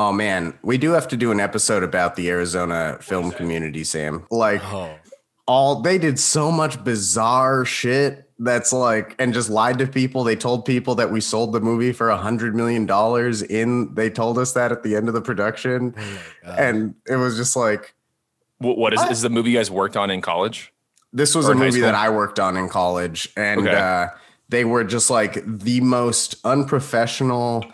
Oh man, we do have to do an episode about the Arizona film community, Sam. Like Oh, all they did so much bizarre shit that's like and just lied to people. They told people that we sold the movie for a hundred million dollars in they told us that at the end of the production. oh. And it was just like What, what is, What? this is the movie you guys worked on in college? this was Or a movie that? I worked on in college, and Okay. uh, they were just like the most unprofessional,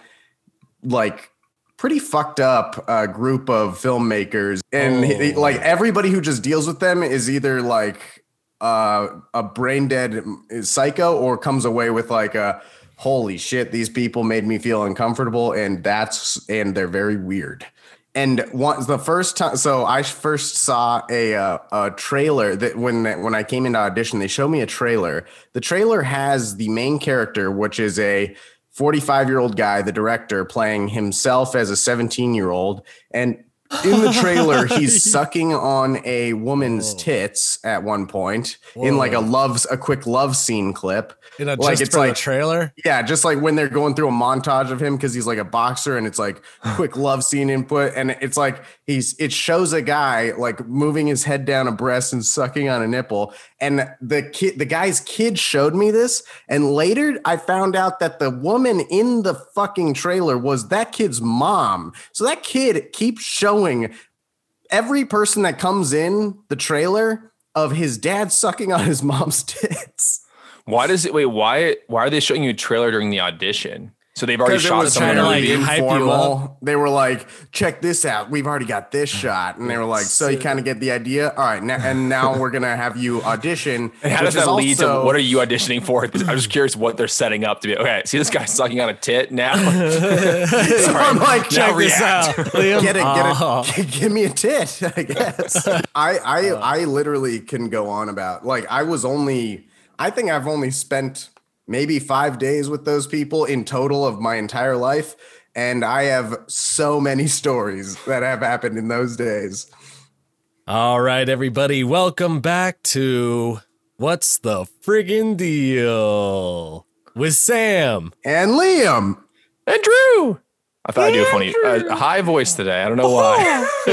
like pretty fucked up uh, group of filmmakers, and he- Oh. like everybody who just deals with them is either like uh, a brain dead psycho or comes away with like a holy shit, these people made me feel uncomfortable, and that's and they're very weird. And once the first time, so I first saw a uh, a trailer that when when I came into audition, they showed me a trailer. The trailer has the main character, which is a 45 year old guy, the director, playing himself as a 17 year old, and in the trailer, he's sucking on a woman's Whoa. tits at one point in like a Whoa. love a quick love scene clip. You know, like, it's like- the trailer. Yeah, just like when they're going through a montage of him because he's like a boxer and it's like quick love scene input. And it's like he's it shows a guy like moving his head down a breast and sucking on a nipple. And the kid, the guy's kid showed me this. And later I found out that the woman in the fucking trailer was that kid's mom. So that kid keeps showing every person that comes in the trailer of his dad sucking on his mom's tits. Why does it wait? Why why are they showing you a trailer during the audition? So they've already Because it shot was someone in the really movie. informal. They were like, "Check this out. We've already got this shot," and they were like, "So you kind of get the idea, all right?" Now, and now we're gonna have you audition. And how does that is lead to what are you auditioning for? I'm just curious what they're setting up to be. Okay, see this guy sucking on a tit now. So I'm like, Now Check this react. out, Liam. get it, Oh. get it, give me a tit. I guess I, I, uh. I literally can go on about like I was only. I think I've only spent maybe five days with those people in total of my entire life. And I have so many stories that have happened in those days. All right, everybody, welcome back to What's the Friggin' Deal with Sam. And Liam, and Drew. I thought I'd do a funny a, a high voice today. I don't know why. Oh.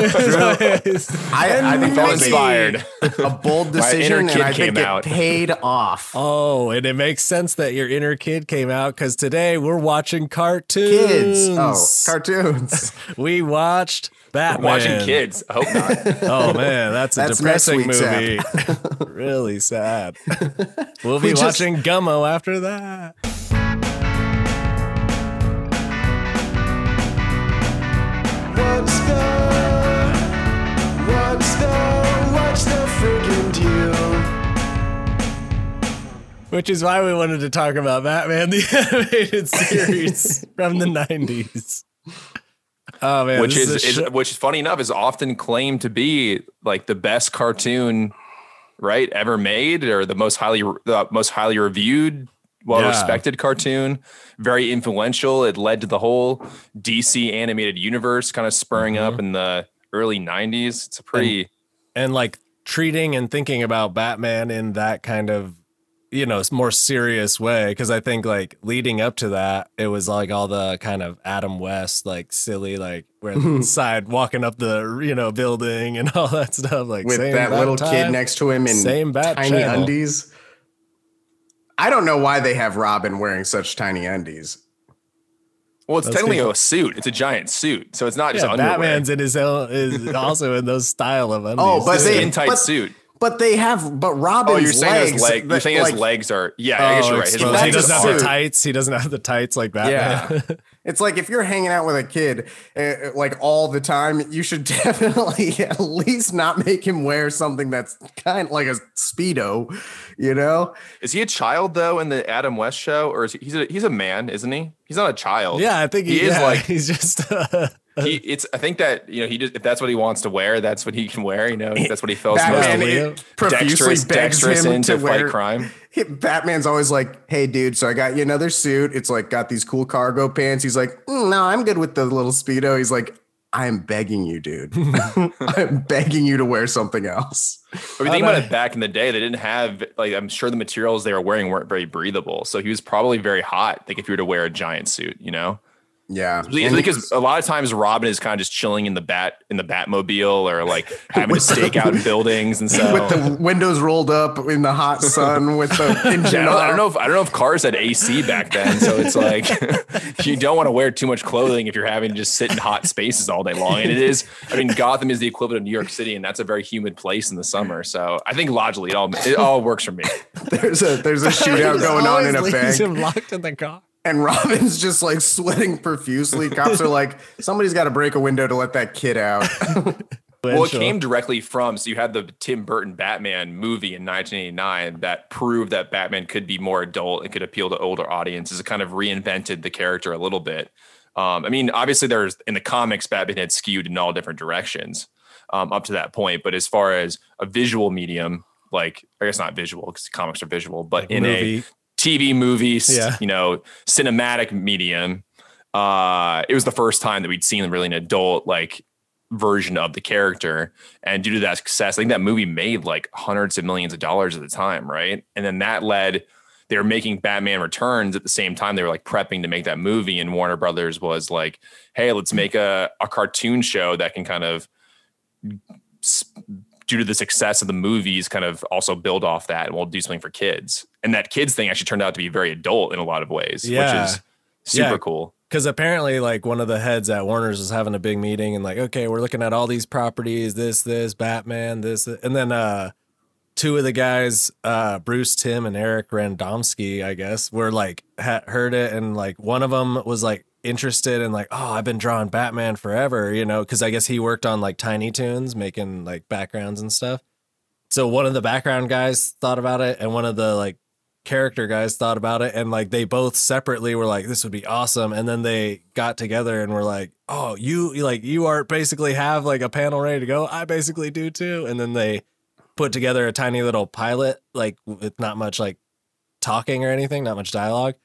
I, I think that felt was inspired. a bold decision, and I think came it out. paid off. oh, and it makes sense that your inner kid came out because today we're watching cartoons. Kids, oh, cartoons. we watched Batman. Watching kids. I hope not. Oh man, that's a That's depressing movie. really sad. We'll be We just- watching Gummo after that. Which is why we wanted to talk about Batman, the animated series from the 90s. Oh man, which this is, a is which is funny enough is often claimed to be like the best cartoon right ever made or the most highly the most highly reviewed well Yeah. respected cartoon very influential it led to the whole dc animated universe kind of spurring Mm-hmm. up in the early 90s it's a pretty and like treating and thinking about Batman in that kind of you know more serious way because I think like leading up to that it was like all the kind of Adam West like silly like where the side walking up the you know building and all that stuff like with same that bat little kid next to him in same bat tiny channel. undies. I don't know why they have Robin wearing such tiny undies. well it's That's technically good. a suit it's a giant suit so it's not just Yeah, underwear Batman's in his own is also in those style of oh, undies. Oh, but it's a they- skin tight but- suit But they have, but Robin's oh you're saying legs. his leg you're saying like, his legs are yeah i guess Oh, you're right his exposed. that's he doesn't have the tights. He doesn't have the tights like that. Yeah. It's like if you're hanging out with a kid uh, like all the time, you should definitely at least not make him wear something that's kind of like a speedo, you know? Is he a child though in the Adam West show, or is he, he's a he's a man, isn't he? He's not a child. yeah, I think he, he is yeah, like he's just. Uh, he. It's I think that you know he just if that's what he wants to wear, that's what he can wear. You know, that's what he feels Batman most Leo. it profusely dexterous begs dexterous him into to fight wear. crime. He- Batman's always like, "Hey, dude, so I got you another suit. It's like got these cool cargo pants." He's like, "Mm, "No, I'm good with the little speedo." He's like, "I'm begging you, dude. I'm begging you to wear something else." But if you think about it, back in the day, they didn't have like I'm sure the materials they were wearing weren't very breathable. So he was probably very hot. Like if you were to wear a giant suit, you know. Yeah. Because And because a lot of times Robin is kind of just chilling in the bat in the Batmobile or like having to stake out in buildings and so. with the windows rolled up in the hot sun with the engine Yeah, I, don't, I don't know if I don't know if cars had AC back then, so it's like you don't want to wear too much clothing if you're having to just sit in hot spaces all day long. And it is, I mean, Gotham is the equivalent of New York City, and that's a very humid place in the summer. So I think logically, it all it all works for me. There's a there's a shootout going on in a Always bank. him locked in the car. And Robin's just like sweating profusely. Cops are like, somebody's got to break a window to let that kid out. Well, it came directly from so you had the Tim Burton Batman movie in 1989 that proved that Batman could be more adult and could appeal to older audiences. It kind of reinvented the character a little bit. Um, I mean, obviously, there's in the comics, Batman had skewed in all different directions um, up to that point. But as far as a visual medium, like I guess not visual because comics are visual, but in movie. a TV movies, Yeah. you know, cinematic medium, uh, it was the first time that we'd seen really an adult like version of the character. And due to that success, I think that movie made like hundreds of millions of dollars at the time, right? And then that led they were making Batman Returns at the same time. They were like prepping to make that movie, and Warner Brothers was like, "Hey, let's make a a cartoon show that can kind of." s- Due to the success of the movies, kind of also build off that, and we'll do something for kids. And that kids thing actually turned out to be very adult in a lot of ways, Yeah. which is super Yeah. cool. Because apparently, like one of the heads at Warner's was having a big meeting and like, okay, we're looking at all these properties, this, this, Batman, this, and then uh, two of the guys, uh, Bruce Timm and Eric Radomski, I guess, were like had heard it and like one of them was like interested in like, oh, I've been drawing Batman forever, you know, because I guess he worked on like Tiny Toons, making like backgrounds and stuff. So one of the background guys thought about it, and one of the like character guys thought about it and like they both separately were like this would be awesome and then they got together and were like oh you like you are basically have like a panel ready to go i basically do too and then they put together a tiny little pilot like with not much like talking or anything not much dialogue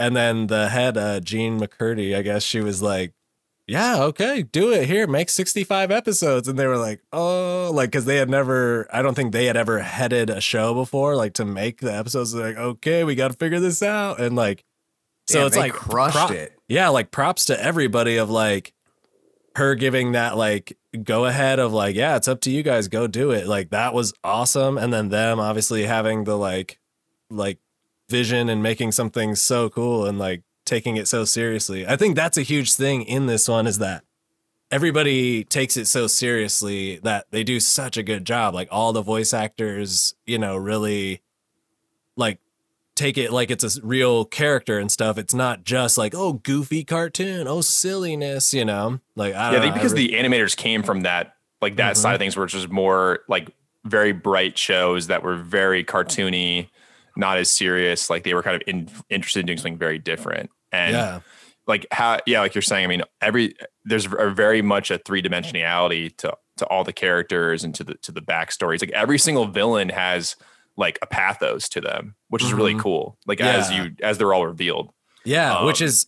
and then the head uh jean maccurdy i guess she was like yeah, okay, do it here. Make 65 episodes. And they were like, oh, like, cause they had never, I don't think they had ever headed a show before, like to make the episodes. They're like, okay, we got to figure this out. And like, so Damn, it's like, crushed prop- it. Yeah, like props to everybody of like her giving that like go ahead of like, yeah, it's up to you guys, go do it. Like, that was awesome. And then them obviously having the like, like, vision and making something so cool and like taking it so seriously. I think that's a huge thing in this one is that everybody takes it so seriously that they do such a good job. Like all the voice actors, you know, really like take it like it's a real character and stuff. It's not just like, oh, goofy cartoon, oh, silliness, you know? Like, I Yeah, I think because re- the animators came from that, like that side mm-hmm. of things, it's just more like very bright shows that were very cartoony, not as serious. Like they were kind of in, interested in doing something very different. And yeah. like how, yeah, like you're saying, I mean, every there's a very much a three dimensionality to to all the characters and to the to the backstories. Like every single villain has like a pathos to them, which is really Mhm. cool. Like as you as they're all revealed. Yeah, which Um, is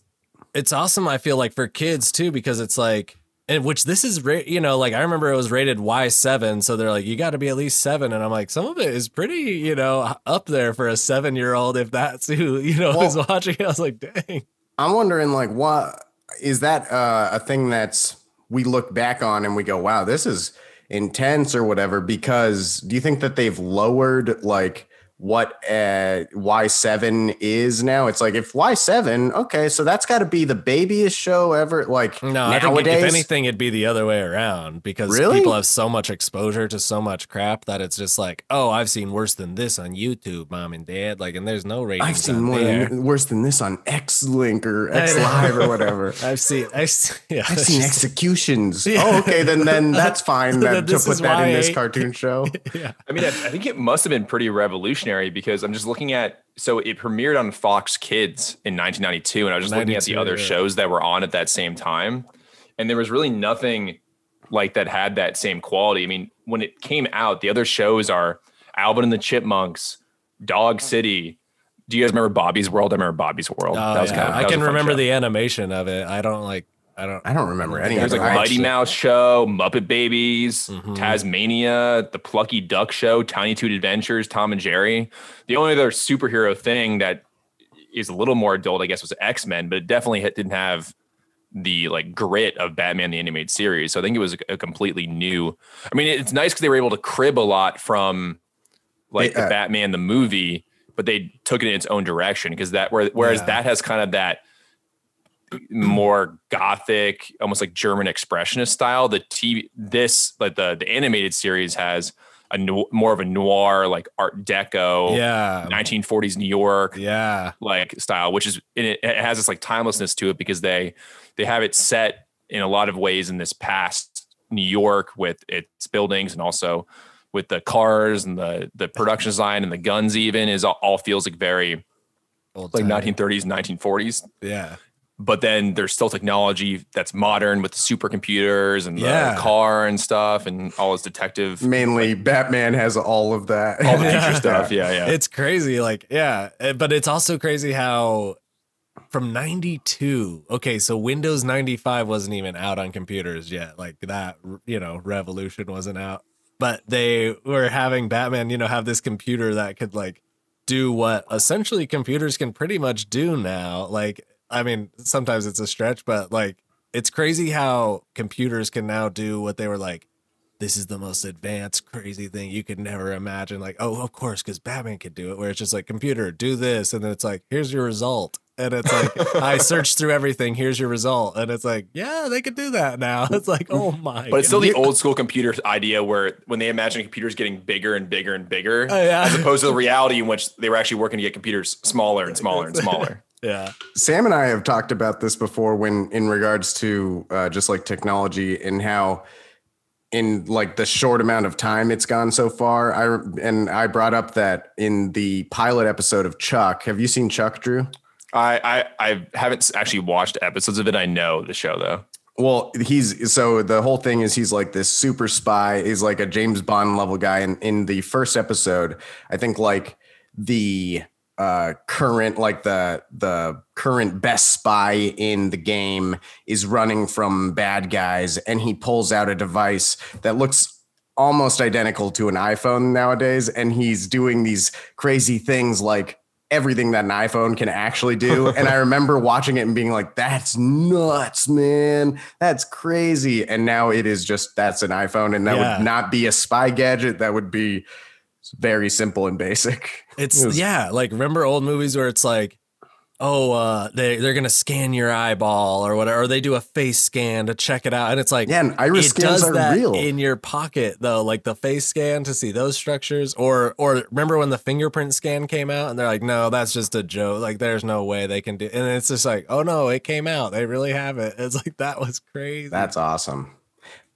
it's awesome. I feel like for kids too, because it's like, and which this is, ra- you know, like I remember it was rated Y seven, so they're like, you got to be at least seven, and I'm like, some of it is pretty, you know, up there for a seven year old if that's who you know is Well- watching. I was like, dang. I'm wondering, like, what is that uh, a thing that's we look back on and we go, wow, this is intense or whatever? Because do you think that they've lowered like what uh, Y7 is now? It's like if Y7, okay, so that's got to be the babiest show ever. Like No, I think nowadays, if anything, it'd be the other way around because Really? people have so much exposure to so much crap that it's just like, oh, I've seen worse than this on YouTube, mom and dad. Like, and there's no ratings. I've seen more than, worse than this on X Link or I X know. Live or whatever. I've seen, I've, se- yeah, I've seen executions. Yeah. Oh, okay, then then that's fine Then then to put that in this cartoon show. yeah. I mean, I, I think it must have been pretty revolutionary because I'm just looking at so it premiered on Fox Kids in 1992, and I was just looking at the other yeah. shows that were on at that same time, and there was really nothing like that had that same quality. I mean, when it came out, the other shows are Alvin and the Chipmunks, Dog oh. City. Do you guys remember Bobby's World? I remember Bobby's World. Oh, that was yeah. kind of, I can remember show. the animation of it. I don't like. I don't. I don't remember any There's like. Mighty Mouse Show, Muppet Babies, Mhm. Taz-Mania, the Plucky Duck Show, Tiny Toon Adventures, Tom and Jerry. The only other superhero thing that is a little more adult, I guess, was X Men, but it definitely didn't have the like grit of Batman the animated series. So I think it was a, a completely new. I mean, it's nice because they were able to crib a lot from like They, uh, the Batman the movie, but they took it in its own direction because that where whereas Yeah. that has kind of that more gothic, almost like German expressionist style. The TV this like the the animated series has a no, more of a noir like Art Deco, Yeah. 1940s New York Yeah. like style, which is it, it has this like timelessness to it because they they have it set in a lot of ways in this past New York with its buildings and also with the cars and the the production design and the guns even is all, all feels like very Old like timey. 1930s 1940s Yeah. But then there's still technology that's modern with the supercomputers and the Yeah. car and stuff and all this detective Mainly, Batman has all of that. all the future stuff yeah yeah It's crazy. Like, yeah. eh, But it's also crazy how from 92, okay, so Windows 95 wasn't even out on computers yet. Like that, you know, revolution wasn't out. But they were having Batman, you know, have this computer that could like do what essentially computers can pretty much do now. Like, I mean, sometimes it's a stretch, but like, it's crazy how computers can now do what they were like, this is the most advanced, crazy thing you could never imagine. Like, oh, of course, because Batman could do it, where it's just like, computer, do this. And then it's like, here's your result. And it's like, I searched through everything, here's your result. And it's like, yeah, they could do that now. It's like, oh my. But it's still the old school computer idea where when they imagine computers getting bigger and bigger and bigger, Oh, yeah. as opposed to the reality in which they were actually working to get computers smaller and smaller and smaller. Yeah. Sam and I have talked about this before when in regards to uh, just like technology and how in like the short amount of time it's gone so far. I and I brought up that in the pilot episode of Chuck. Have you seen Chuck, Drew? I, I I haven't actually watched episodes of it. I know the show though. Well, he's so the whole thing is he's like this super spy, He's like a James Bond level guy. And in the first episode, I think like the uh current like the the current best spy in the game is running from bad guys and he pulls out a device that looks almost identical to an iPhone nowadays and he's doing these crazy things like everything that an iPhone can actually do. and I remember watching it and being like, that's nuts, man. That's crazy. And now it is just that's an iPhone. And that Yeah. would not be a spy gadget. That would be very simple and basic. It's It was- yeah, like remember old movies where it's like, oh, uh, they they're gonna scan your eyeball or whatever, or they do a face scan to check it out, and it's like, Yeah, and iris it scans does are that real. in your pocket though, like the face scan to see those structures, or or remember when the fingerprint scan came out, and they're like, no, that's just a joke, like there's no way they can do, and it's just like, oh no, it came out, they really have it. It's like that was crazy. That's awesome.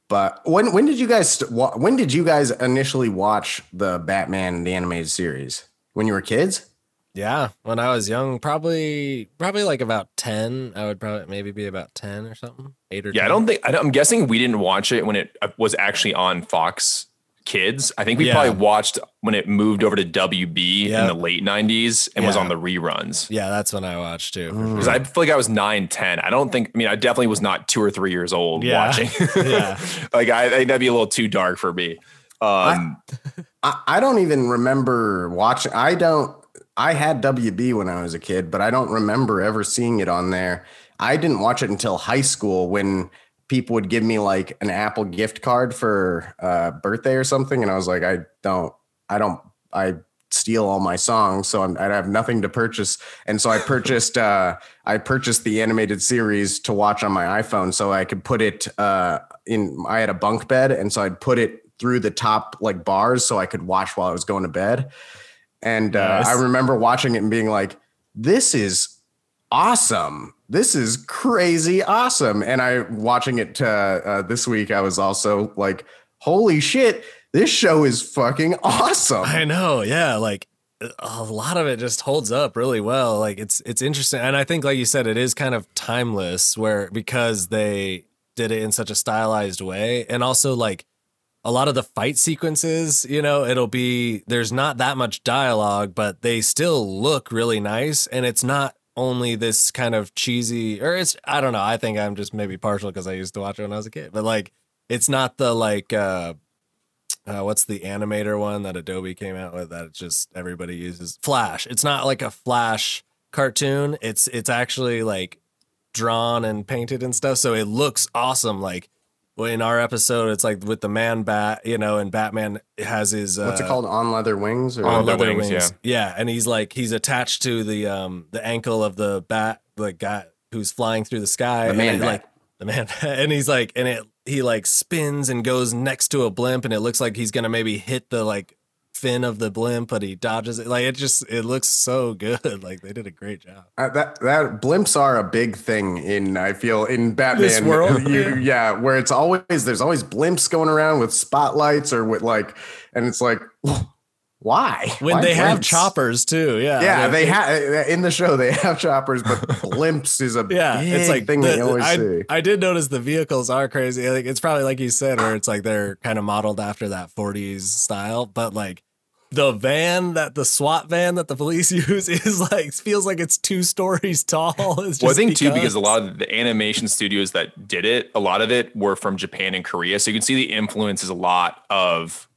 But when when did you guys when did you guys initially watch the Batman the animated series? When you were kids? Yeah, when I was young, probably probably like about ten. I would probably maybe be about ten or something, eight or Yeah, I don't think I don't, I'm guessing we didn't watch it when it uh, was actually on Fox Kids. I think we Yeah. probably watched when it moved over to WB Yeah. in the late 90s and was on the reruns. Yeah, that's when I watched too. for sure. Because I feel like I was nine, 10. I don't think, I mean, I definitely was not two or three years old Yeah. watching. Yeah. like, I, I think that'd be a little too dark for me. Um, I, I don't even remember watching. I don't. I had WB when I was a kid, but I don't remember ever seeing it on there. I didn't watch it until high school when people would give me like an Apple gift card for uh, birthday or something, and I was like, I don't, I don't, I steal all my songs, so I'm, I have nothing to purchase, and so I purchased, uh, I purchased the animated series to watch on my iPhone, so I could put it uh, in. I had a bunk bed, and so I'd put it through the top like bars so I could watch while I was going to bed. And uh, Nice. I remember watching it and being like, this is awesome. This is crazy awesome. And I watching it uh, uh, this week, I was also like, holy shit, this show is fucking awesome. I know, yeah, like a lot of it just holds up really well. Like it's it's interesting, and I think, like you said, it is kind of timeless, where because they did it in such a stylized way, and also like a lot of the fight sequences, you know, it'll be there's not that much dialogue, but they still look really nice, and it's not only this kind of cheesy, or it's I don't know. I think I'm just maybe partial because I used to watch it when I was a kid, but like it's not the like. uh uh, what's the animator one that Adobe came out with that just everybody uses Flash. It's not like a Flash cartoon. It's it's actually like drawn and painted and stuff. So it looks awesome. Like in our episode, it's like with the man bat, you know, and Batman has his uh, What's it called? On leather wings or on leather leather wings, wings. Yeah. and he's like he's attached to the um the ankle of the bat, the guy who's flying through the sky. The and man it, bat. like the man, bat. and he's like, and it he like spins and goes next to a blimp, and it looks like he's gonna maybe hit the like fin of the blimp, but he dodges it. Like it just it looks so good. Like they did a great job. Uh, that that blimps are a big thing in I feel in Batman This world? You, yeah, where it's always there's always blimps going around with spotlights or with like, and it's like, why? When Why they have choppers too, yeah, Yeah, they have in the show they have choppers, but blimps is a Yeah, big it's like thing the- that always I, see. I did notice the vehicles are crazy. Like it's probably like you said, where it's like they're kind of modeled after that 40s style, but like the van that the SWAT van that the police use is like feels like it's two stories tall. It's just Well, I think too because a lot of the animation studios that did it, a lot of it were from Japan and Korea, so you can see the influence is a lot of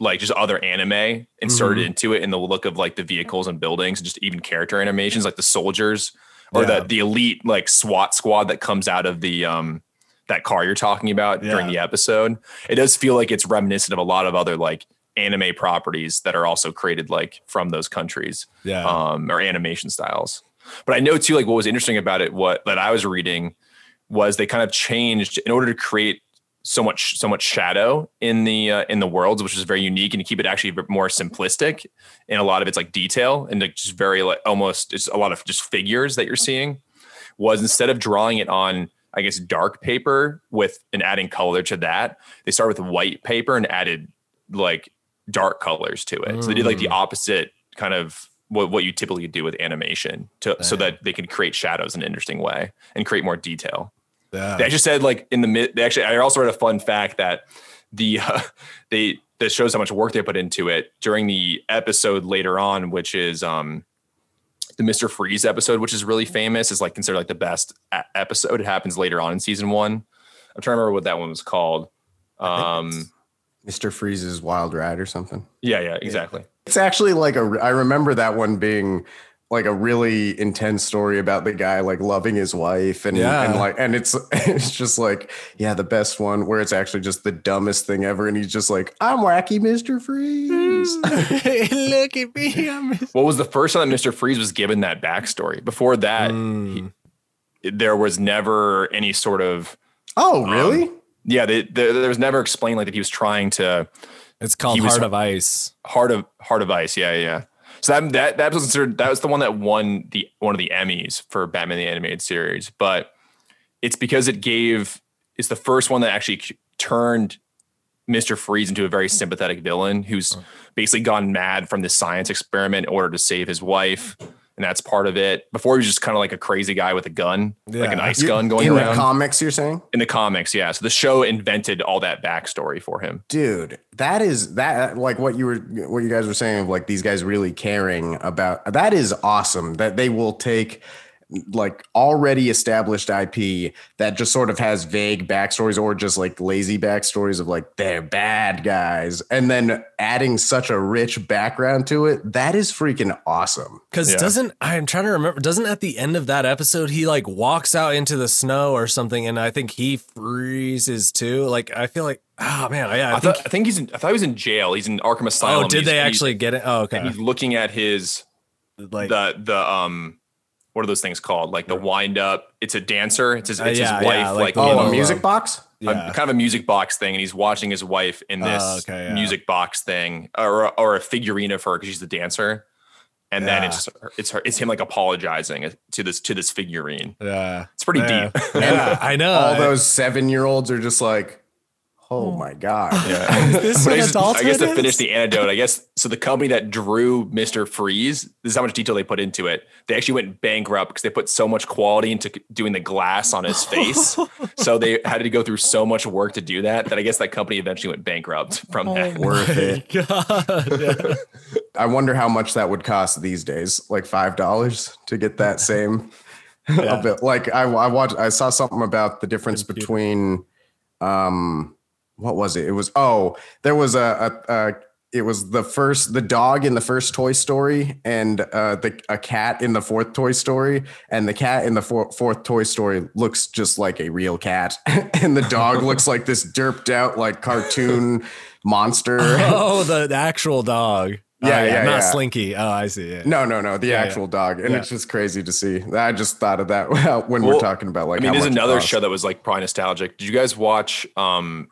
like just other anime inserted into it in the look of like the vehicles and buildings, and just even character animations, like the soldiers or Yeah. the the elite like SWAT squad that comes out of the um that car you're talking about during the episode. It does feel like it's reminiscent of a lot of other like anime properties that are also created like from those countries yeah, um, or animation styles. But I know too, like what was interesting about it, what that I was reading was they kind of changed in order to create so much so much shadow in the uh, in the worlds, which is very unique, and to keep it actually more simplistic in a lot of its like detail and like just very like almost it's a lot of just figures that you're seeing. Was instead of drawing it on I guess dark paper with and adding color to that, they started with white paper and added like dark colors to it. So they did like the opposite kind of what, what you typically do with animation to so that they can create shadows in an interesting way and create more detail. yeah. They actually said like in the mid. They actually, I also read a fun fact that the uh, they that shows how much work they put into it during the episode later on, which is um the Mister Freeze episode, which is really famous, is like considered like the best a- episode. It happens later on in season one. I'm trying to remember what that one was called. Um, Mr. Freeze's Wild Ride or something. yeah, yeah, exactly. It's actually like a. I remember that one being like a really intense story about the guy like loving his wife and Yeah. and like and it's it's just like yeah the best one where it's actually just the dumbest thing ever and he's just like I'm wacky Mr. Freeze. Look at me, I'm What was the first time that Mr. Freeze was given that backstory? Before that, Mm. he- there was never any sort of oh really? Yeah. They, there there was never explained like that he was trying to It's called Heart of Ice. heart of heart of ice. Yeah, yeah. So that that that was considered that was the one that won the one of the Emmys for Batman the Animated Series, but it's because it gave it's the first one that actually turned Mr. Freeze into a very sympathetic villain who's basically gone mad from this science experiment in order to save his wife. And that's part of it. Before he was just kind of like a crazy guy with a gun, like an ice You- gun going in around the comics you're saying? in the comics. Yeah. So the show invented all that backstory for him. dude that is that like what you were what you guys were saying of like these guys really caring about that is awesome that they will take like already established IP that just sort of has vague backstories or just like lazy backstories of like they're bad guys and then adding such a rich background to it that is freaking awesome Because Yeah. doesn't I'm trying to remember? Doesn't at the end of that episode he like walks out into the snow or something, and I think he freezes too. Like I feel like oh man, yeah, I, I, think. thought, I think he's in, I thought he was in jail. He's in Arkham Asylum. oh, did He's- they actually get it? Oh, okay. and he's looking at his Like the the um what are those things called? Like the wind up. It's a dancer. It's his, Uh, it's yeah, his wife. yeah, like like oh a music uh, box a- kind of a music box thing, and he's watching his wife in this Oh, okay, yeah. music box thing, or or a figurine of her because she's the dancer. And then it's it's her, it's him like apologizing to this to this figurine. yeah, It's pretty yeah. deep. yeah, I know. all those seven year olds are just like oh my god Yeah. This I what guess, I guess to adulthood finish the anecdote, I guess so. The company that drew Mister Freeze, this is how much detail they put into it. They actually went bankrupt because they put so much quality into doing the glass on his face. so they had to go through so much work to do that that I guess that company eventually went bankrupt from that. worth it God, yeah. I wonder how much that would cost these days, like five dollars to get that same. Yeah. a bit. Like I, I watched, I saw something about the difference between, um, what was it? It was oh, there was a, a, a it was the first the dog in the first Toy Story and uh, the a cat in the fourth Toy Story, and the cat in the four, fourth Toy Story looks just like a real cat, and the dog looks like this derped out like cartoon monster. Oh, the, the actual dog. Oh, Yeah, yeah, not yeah. Slinky. Oh, I see. Yeah. No, no, no, the Yeah, actual dog, and Yeah. it's just crazy to see. I just thought of that when Well, we're talking about like. I mean, there's another show that was like probably nostalgic. Did you guys watch um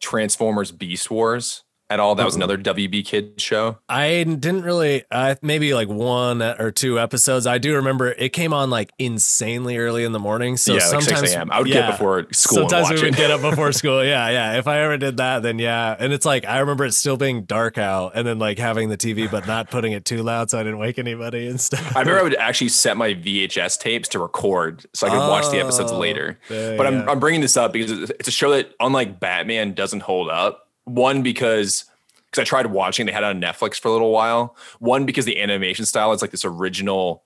Transformers Beast Wars at all? That was another WB Kid show. I didn't really, uh, maybe like one or two episodes. I do remember it came on like insanely early in the morning. So yeah, like sometimes 6 a.m. I would yeah. get before school Sometimes we would it. get up before school. Yeah, yeah. If I ever did that, then yeah. And it's like I remember it still being dark out, and then like having the TV, but not putting it too loud so I didn't wake anybody and stuff. I remember I would actually set my VHS tapes to record so I could watch the episodes Oh, later. yeah, But I'm. I'm bringing this up because it's a show that, unlike Batman, doesn't hold up. One, because because I tried watching, they had it on Netflix for a little while. One, because the animation style is like this original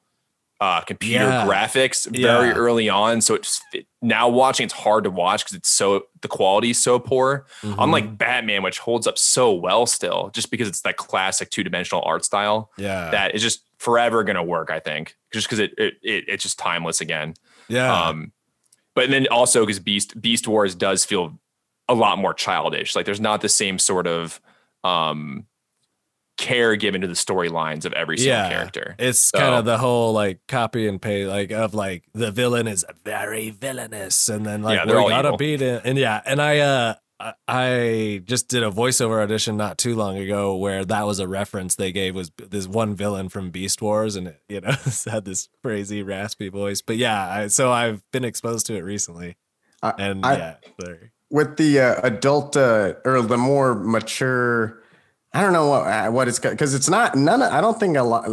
uh, computer Yeah. graphics very Yeah. early on. So it's now watching, it's hard to watch because it's so the quality is so poor. Mhm. Unlike Batman, which holds up so well still, just because it's that classic two dimensional art style yeah, that is just forever going to work. I think just because it, it it it's just timeless again. yeah, Um, but then also because Beast Beast Wars does feel a lot more childish. Like there's not the same sort of um care given to the storylines of every single Yeah. character. It's So- kind of the whole like copy and paste, like of like the villain is very villainous, and then like Yeah, we they're all gotta evil. beat it. And yeah, and I uh I- I just did a voiceover audition not too long ago where that was a reference they gave was this one villain from Beast Wars, and it, you know had this crazy raspy voice. But yeah, I, so I've been exposed to it recently, I- and I- yeah, sorry. With the uh, adult uh, or the more mature i don't know what uh, what it's because it's not none of, i don't think a lot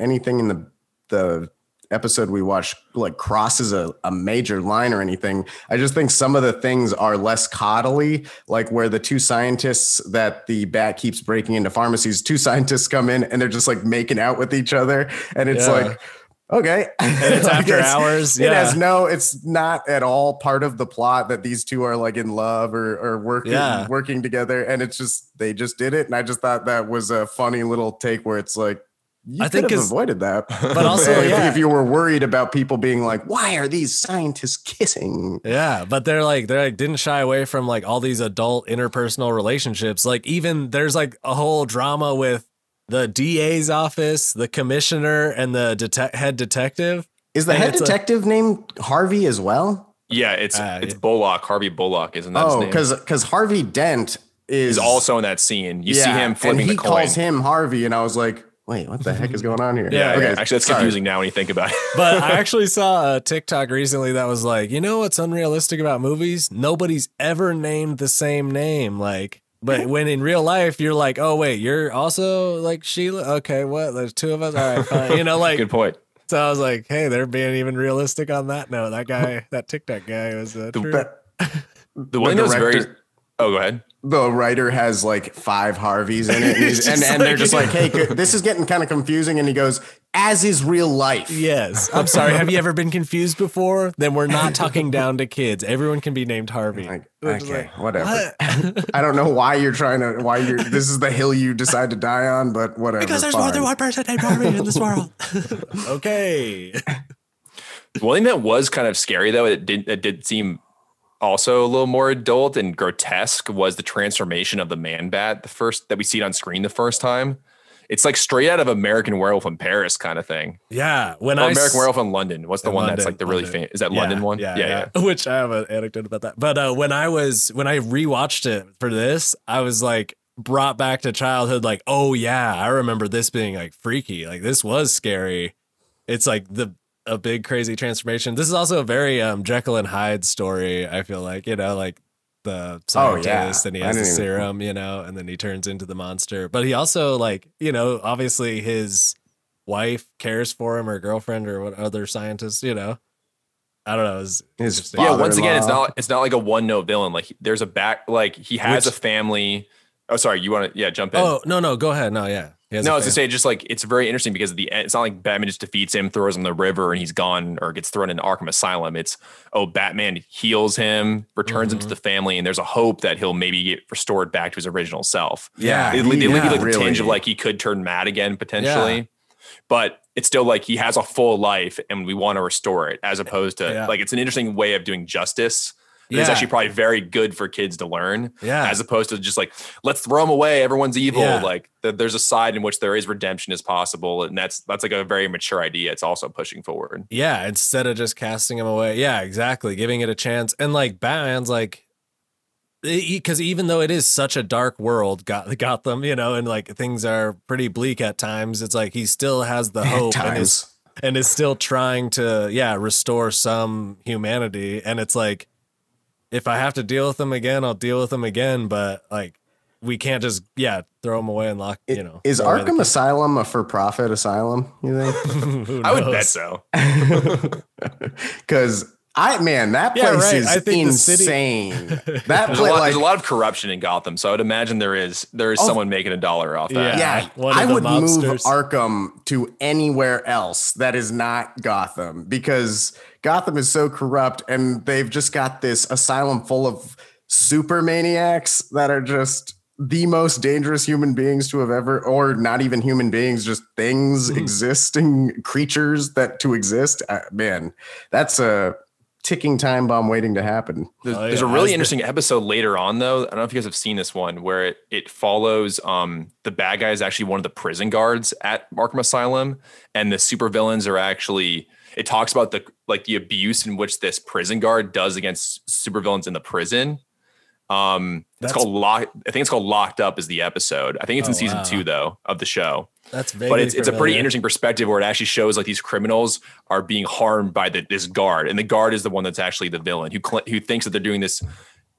anything in the the episode we watched like crosses a, a major line or anything i just think some of the things are less coddly like where the two scientists that the bat keeps breaking into pharmacies two scientists come in and they're just like making out with each other and it's Yeah. like okay And it's Like, after hours. it has Yeah, no it's not at all part of the plot that these two are like in love or, or working Yeah. working together and it's just they just did it and i just thought that was a funny little take where it's like you I think have avoided that but also, if, yeah. if you were worried about people being like why are these scientists kissing Yeah, but they're like they're like didn't shy away from like all these adult interpersonal relationships. Like even there's like a whole drama with the DA's office, the commissioner, and the detec head detective. is the And head it's a- detective named harvey as well Yeah, it's Uh, it's yeah. Bullock, Harvey Bullock, isn't that his oh because because harvey dent is He's also in that scene. You see him flipping and he the coin. calls him harvey and i was like wait what the heck is going on here Yeah, yeah, okay, actually, that's sorry. confusing now when you think about it. But I actually saw a TikTok recently that was like, you know what's unrealistic about movies? Nobody's ever named the same name. Like, but when in real life you're like, oh wait, you're also like Sheila. Okay, what? There's two of us. All right, fine. You know, like Good point. so. I was like, hey, they're being even realistic on that note. That guy, that TikTok guy, was uh, true. But The one that was very. director- Oh, go ahead. the writer has like five Harveys in it, and, he's- It's and, just and they're just like, "Hey, this is getting kind of confusing." And he goes, "As is real life." Yes. I'm sorry. Have you ever been confused before? Then we're not talking down to kids. Everyone can be named Harvey. Like, okay, like, whatever. what? I don't know why you're trying to. Why you're. This is the hill you decide to die on, but whatever. because there's fine. more than one person named Harvey in this world. okay. One thing that was kind of scary though, it did it did seem also a little more adult and grotesque was the transformation of the man bat, the first that we see it on screen the first time. It's like straight out of American Werewolf in Paris kind of thing. Yeah. When Or I American s- Werewolf in London. What's the one that's like the really famous? Is that Yeah, London one? Yeah, yeah. yeah. Which I have an anecdote about that. But uh, when I was when I rewatched it for this, I was like brought back to childhood. Like, oh yeah, I remember this being like freaky. Like this was scary. It's like the a big crazy transformation. This is also a very um, Jekyll and Hyde story. I feel like you know, like the Oh, yeah. scientist and he has the didn't even- serum, you know, and then he turns into the monster. But he also like you know, obviously his wife cares for him or girlfriend or what other scientists, you know. I don't know. It's His. Yeah, once again, it's not it's not like a one note villain. Like there's a back like he has Which- a family. Oh, sorry, you want to yeah, jump in. Oh no, no, go ahead. No, yeah, He has No, a I was to say just like it's very interesting because the it's not like Batman just defeats him, throws him in the river, and he's gone or gets thrown in Arkham Asylum. It's oh, Batman heals him, returns him Mm-hmm. to the family, and there's a hope that he'll maybe get restored back to his original self. Yeah, they, they leave you yeah, like the tinge of like he could turn mad again potentially, but it's still like he has a full life, and we want to restore it as opposed to Yeah. like it's an interesting way of doing justice. Yeah. actually probably very good for kids to learn Yeah. as opposed to just like let's throw them away everyone's evil Yeah. like th- there's a side in which there is redemption is possible and that's that's like a very mature idea it's also pushing forward Yeah, instead of just casting them away. Yeah, exactly. Giving it a chance. And like Batman's like because even though it is such a dark world, got Gotham, you know, and like things are pretty bleak at times, it's like he still has the hope and is and is still trying to yeah restore some humanity. And it's like if I have to deal with them again, I'll deal with them again. But like we can't just yeah throw them away and lock you know. Is throw away the Arkham. Asylum a for-profit asylum? You think? I would bet so Because I man, that Yeah, place right. is I think the city- insane. that there's a, place, lot, like, there's a lot of corruption in gotham so i would imagine there is there is Oh. someone making a dollar off that Yeah. yeah, I the would move. Arkham to anywhere else that is not Gotham because Gotham is so corrupt and they've just got this asylum full of super maniacs that are just the most dangerous human beings to have ever or not even human beings just things Hmm. existing creatures that to exist uh, man that's a ticking time bomb waiting to happen There's, Oh, there's a As really the- interesting episode later on, though. I don't know if you guys have seen this one where it, it follows um, the bad guy is actually one of the prison guards at Arkham Asylum, and the supervillains are actually. It talks about the like the abuse in which this prison guard does against supervillains in the prison. Um, it's That's- called lock. I think it's called Locked Up. Is the episode? I think it's in Oh, season wow. two though of the show That's but it's, it's a pretty interesting perspective where it actually shows like these criminals are being harmed by the, this guard and the guard is the one that's actually the villain who cl- who thinks that they're doing this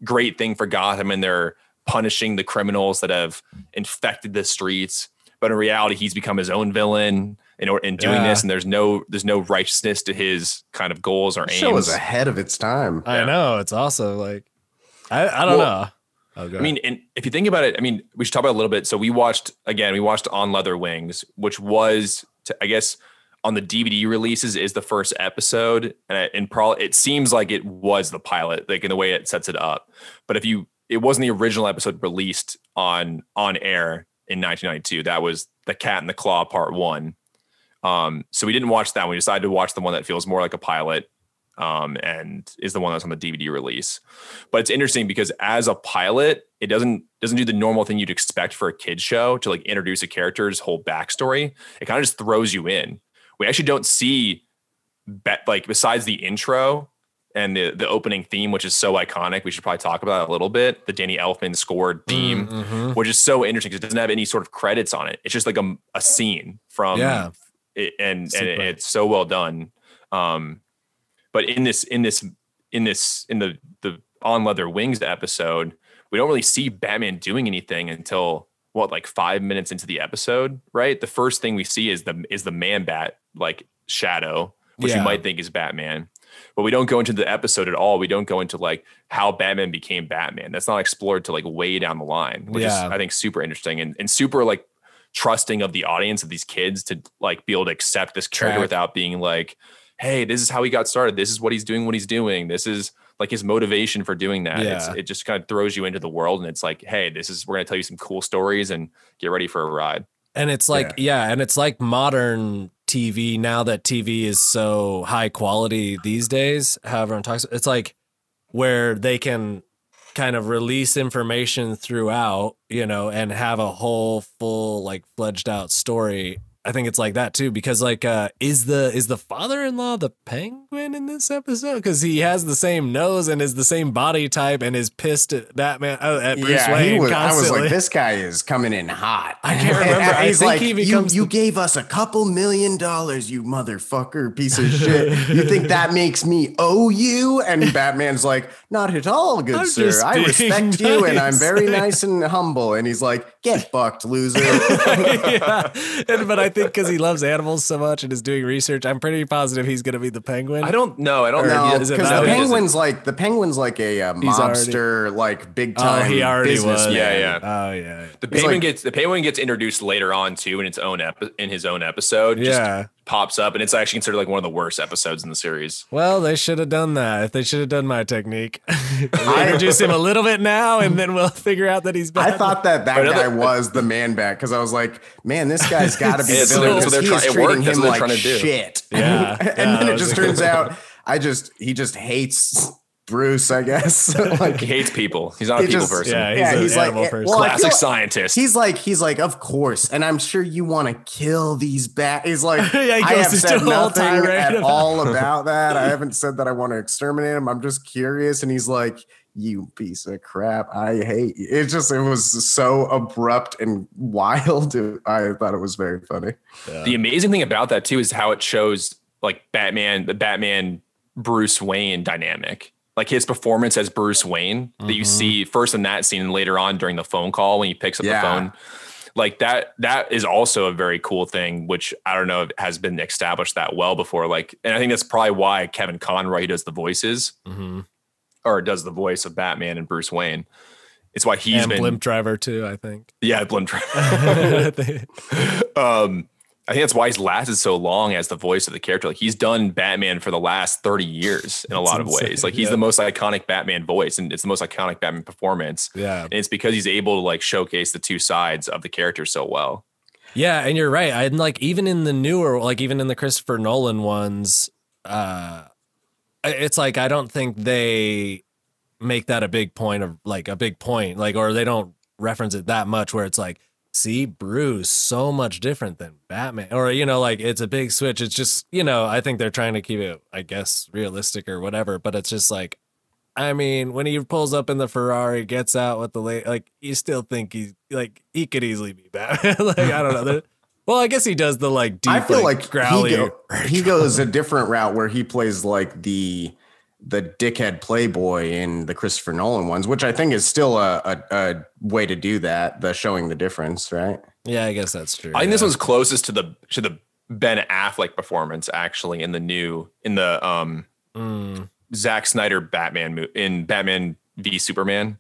great thing for Gotham and they're punishing the criminals that have infected the streets but in reality he's become his own villain in, in doing Yeah. this and there's no there's no righteousness to his kind of goals or the show is aims ahead of its time I Yeah. know it's also like I I don't Well, know. Oh, I mean, and if you think about it, I mean, we should talk about a little bit. So we watched again, we watched On Leather Wings, which was, to, I guess, on the DVD releases is the first episode, and it, and probably it seems like it was the pilot, like in the way it sets it up. But if you, it wasn't the original episode released on on air in 1992. That was the Cat and the Claw Part One. Um, so we didn't watch that. one. We decided to watch the one that feels more like a pilot, um, and is the one that's on the DVD release. But it's interesting because as a pilot, it doesn't doesn't do the normal thing you'd expect for a kids show to like introduce a character's whole backstory. It kind of just throws you in. We actually don't see bet like besides the intro and the the opening theme, which is so iconic. We should probably talk about it a little bit. The Danny Elfman scored theme, Mhm. which is so interesting because it doesn't have any sort of credits on it. It's just like a, a scene from Yeah. it, and and it's so well done. Um, but in this in this in this in the the on leather wings episode, we don't really see Batman doing anything until what like five minutes into the episode, right? The first thing we see is the is the man bat like shadow, which Yeah. you might think is Batman. But we don't go into the episode at all. We don't go into like how Batman became Batman. That's not explored to like way down the line, which is I think super interesting and, and super like trusting of the audience of these kids to like be able to accept this character Track. without being like, hey, this is how he got started. This is what he's doing, what he's doing. This is like his motivation for doing that. It's, Yeah. it just kind of throws you into the world and it's like, hey, this is we're gonna tell you some cool stories and get ready for a ride. And it's like, yeah. and it's like modern TV now that TV is so high quality these days. How everyone talks, it's like where they can kind of release information throughout, you know, and have a whole full like fledged out story. I think it's like that too because like uh is the is the father-in-law the penguin in this episode cuz he has the same nose and is the same body type and is pissed at Batman uh, at Bruce yeah, Wayne he was. I was like, this guy is coming in hot. I can't remember. I he's think like, he you, becomes you the- gave us a couple million dollars, you motherfucker, piece of shit. you think that makes me owe you? And Batman's like, not at all, good I'm sir. I respect you, and I'm very nice and humble. And he's like, get fucked, loser. yeah. And, but I think because he loves animals so much and is doing research, I'm pretty positive he's going to be the penguin. I don't know. I don't know. No, is it because the him? penguin's like the penguin's like a, uh He's already- like big Oh, time. he already was. businessman. Yeah, yeah. Oh yeah. The He's penguin like- gets the penguin gets introduced later on too in its own epi- in his own episode. Just Yeah. Pops up and it's actually considered like one of the worst episodes in the series. Well, they should have done that. They should have done my technique. Introduce him a little bit now, and then we'll figure out that he's I thought that that Another- guy was the man bat because I was like, man, this guy's got to be Yeah, the so villain that's what because they're he trying- it worked. treating That's him what like they're trying to do. shit. Yeah. and Yeah, then it just turns out I just he just hates Bruce. I guess like He hates people. He's not a people just- person. yeah, he's Yeah, an he's like- animal eh, person. well, Classic feel- scientist. He's like, he's like, of course, and I'm sure you want to kill these bats. He's like, Yeah, he I goes have into said nothing tirade at about- all about that. I haven't said that I want to exterminate him. I'm just curious. And he's like, you piece of crap. I hate you. It just, it was so abrupt and wild. I thought it was very funny. The amazing thing about that too is how it shows like Batman, the Batman Bruce Wayne dynamic. Like his performance as Bruce Wayne that you see first in that scene and later on during the phone call when he picks up Yeah. the phone. Like that, that is also a very cool thing, which I don't know has been established that well before. Like, and I think that's probably why Kevin Conroy does the voices Mhm. or does the voice of Batman and Bruce Wayne. It's why he's and been Blimp Driver too. I think. yeah, Blimp Driver. Um I think that's why he's lasted so long as the voice of the character. Like he's done Batman for the last 30 years in a lot of ways. Like he's yeah. the most iconic Batman voice and it's the most iconic Batman performance. yeah. And it's because he's able to like showcase the two sides of the character so well. Yeah, and you're right. I like even in the newer, like even in the Christopher Nolan ones, uh, it's like I don't think they make that a big point of like a big point, like or they don't reference it that much. Where it's like, see, Bruce so much different than Batman, or you know, like it's a big switch. It's just you know, I think they're trying to keep it, I guess, realistic or whatever. But it's just like. I mean, when he pulls up in the Ferrari, gets out with the late, like you still think he's like he could easily be Batman. like I don't know. Well, I guess he does the like deep. I feel like, growly. he, go- he goes a different route where he plays like the the dickhead playboy in the Christopher Nolan ones, which I think is still a, a, a way to do that. The showing the difference, right? yeah, I guess that's true. I think this one's closest to the to the Ben Affleck performance actually in the new in the um Mm, Zack Snyder Batman mo- in Batman v Superman.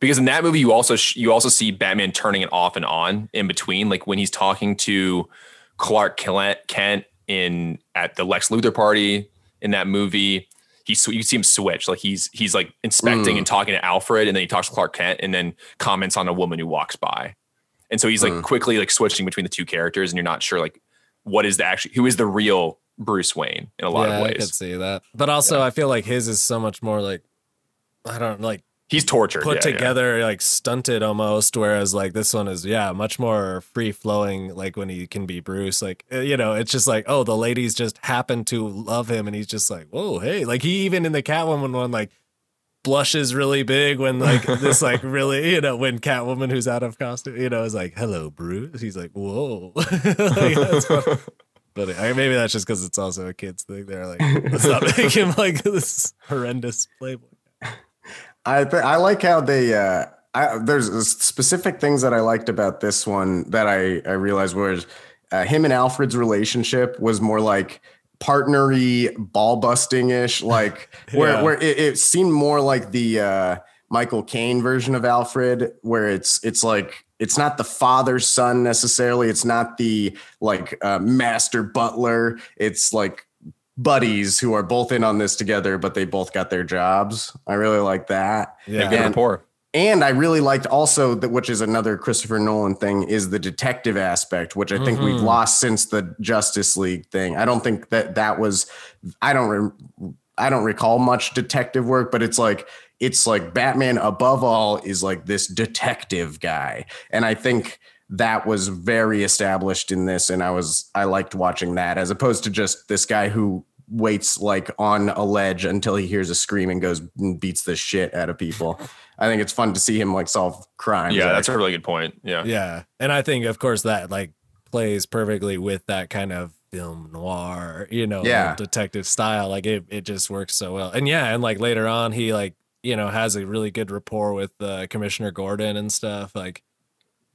Because in that movie, you also sh- you also see Batman turning it off and on in between, like when he's talking to Clark Kent Kent in at the Lex Luthor party in that movie. He sw- you see him switch, like he's he's like inspecting Mm. and talking to Alfred, and then he talks to Clark Kent, and then comments on a woman who walks by, and so he's like Mm. quickly like switching between the two characters, and you're not sure like what is the actually who is the real Bruce Wayne in a lot yeah, of ways. I could see that. But also, I feel like his is so much more like I don't like He's tortured, put yeah, yeah. together, like stunted almost. Whereas like this one is yeah, much more free flowing. Like when he can be Bruce, like uh, you know, it's just like oh, the ladies just happen to love him, and he's just like whoa, hey, like he even in the Catwoman one like blushes really big when like this like really you know when Catwoman who's out of costume you know is like hello Bruce he's like whoa like, that's funny. but I, maybe that's just because it's also a kids thing they're like let's not make him like this horrendous playboy I th- I like how they uh I, there's specific things that I liked about this one that I I realized was uh, him and Alfred's relationship was more like partnery ball busting ish like where Yeah. where it, it seemed more like the uh Michael Caine version of Alfred where it's it's like it's not the father son necessarily it's not the like uh, master butler it's like buddies who are both in on this together, but they both got their jobs. I really like that. yeah Good And- rapport. And I really liked also that, which is another Christopher Nolan thing, is the detective aspect, which I think we've Mhm. lost since the Justice League thing. I don't think that that was, I don't, re- I don't recall much detective work, but it's like it's like Batman above all is like this detective guy, and I think that was very established in this, and I was I liked watching that as opposed to just this guy who waits like on a ledge until he hears a scream and goes and beats the shit out of people. I think it's fun to see him like solve crimes. Yeah, that's a really good point. Yeah. Yeah. And I think, of course, that like plays perfectly with that kind of film noir, you know, Yeah. detective style. Like it, it just works so well. And yeah, and like later on, he like, you know, has a really good rapport with uh, Commissioner Gordon and stuff. Like,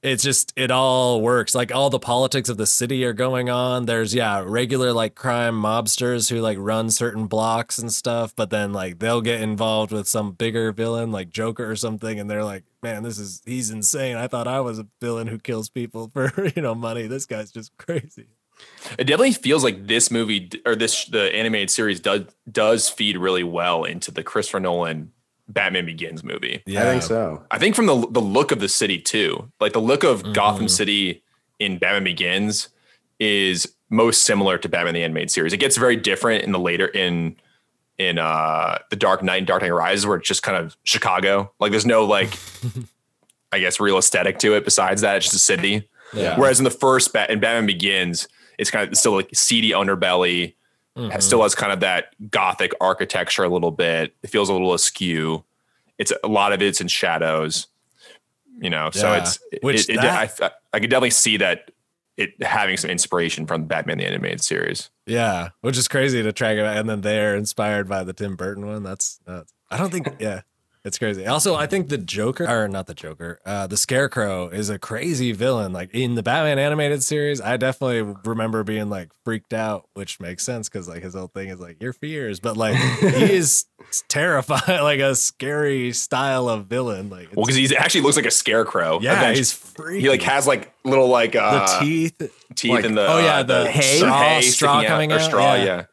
it's just it all works. Like all the politics of the city are going on. There's yeah regular like crime mobsters who like run certain blocks and stuff but then like they'll get involved with some bigger villain like joker or something and they're like man this is he's insane. I thought i was a villain who kills people for you know money. This guy's just crazy. It definitely feels like this movie or this the animated series does does feed really well into the Christopher Nolan Batman Begins movie. yeah I think so. I think from the the look of the city too, like the look of Gotham Mhm. City in Batman Begins is most similar to Batman the animated series. It gets very different in the later in in uh the Dark Knight and Dark Knight Rises, where it's just kind of Chicago. Like there's no like I guess real aesthetic to it. Besides that, it's just a city. yeah Whereas in the first Bat in Batman Begins, it's kind of still like seedy underbelly. Mhm. It still has kind of that gothic architecture a little bit. It feels a little askew. It's a lot of it's in shadows, you know. So it's Which it, it, that- I, I could definitely see that it having some inspiration from Batman the animated series. Yeah, which is crazy to track it, and then they're inspired by the Tim Burton one. That's nuts. I don't think, yeah, it's crazy. Also, I think the Joker, or not the Joker, uh, the Scarecrow is a crazy villain. Like in the Batman animated series, I definitely remember being like freaked out, which makes sense because like his whole thing is like your fears, but like he is terrifying, like a scary style of villain. Like, Well, because he actually looks like a scarecrow. yeah, Eventually- he's freaky. he like has like little like uh, the teeth. teeth like- in the oh, yeah, uh, the hay? straw, hay straw coming or out. straw, yeah. yeah.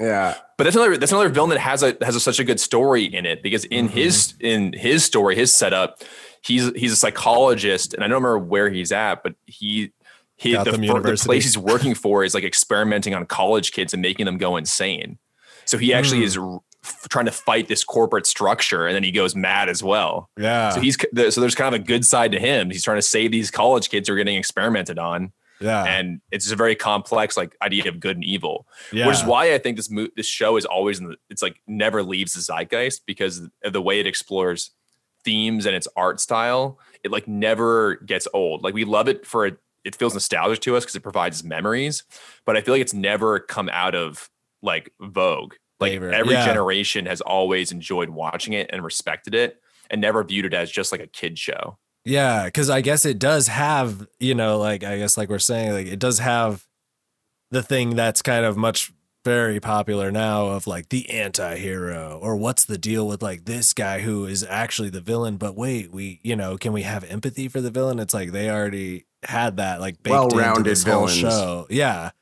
Yeah. But that's another that's another villain that has a has a, such a good story in it because in Mm-hmm. his in his story, his setup, he's he's a psychologist, and I don't remember where he's at, but he he the, the place he's working for is like experimenting on college kids and making them go insane. So he actually Hmm. is f- trying to fight this corporate structure, and then he goes mad as well. Yeah, So he's so there's kind of a good side to him. He's trying to save these college kids who are getting experimented on, yeah, and it's a very complex like idea of good and evil yeah. which is why I think this mo- this show is always in the it's like never leaves the zeitgeist because of the way it explores themes and its art style. It like never gets old. Like we love it for it. It feels nostalgic to us because it provides memories, but I feel like it's never come out of like vogue. Like Favor. every Yeah. generation has always enjoyed watching it and respected it, and never viewed it as just like a kid show. Yeah, because I guess it does have, you know, like I guess like we're saying, like it does have the thing that's kind of much very popular now of like the anti-hero or what's the deal with like this guy who is actually the villain but wait we you know can we have empathy for the villain? It's like they already had that like baked into Well-rounded this whole show. Yeah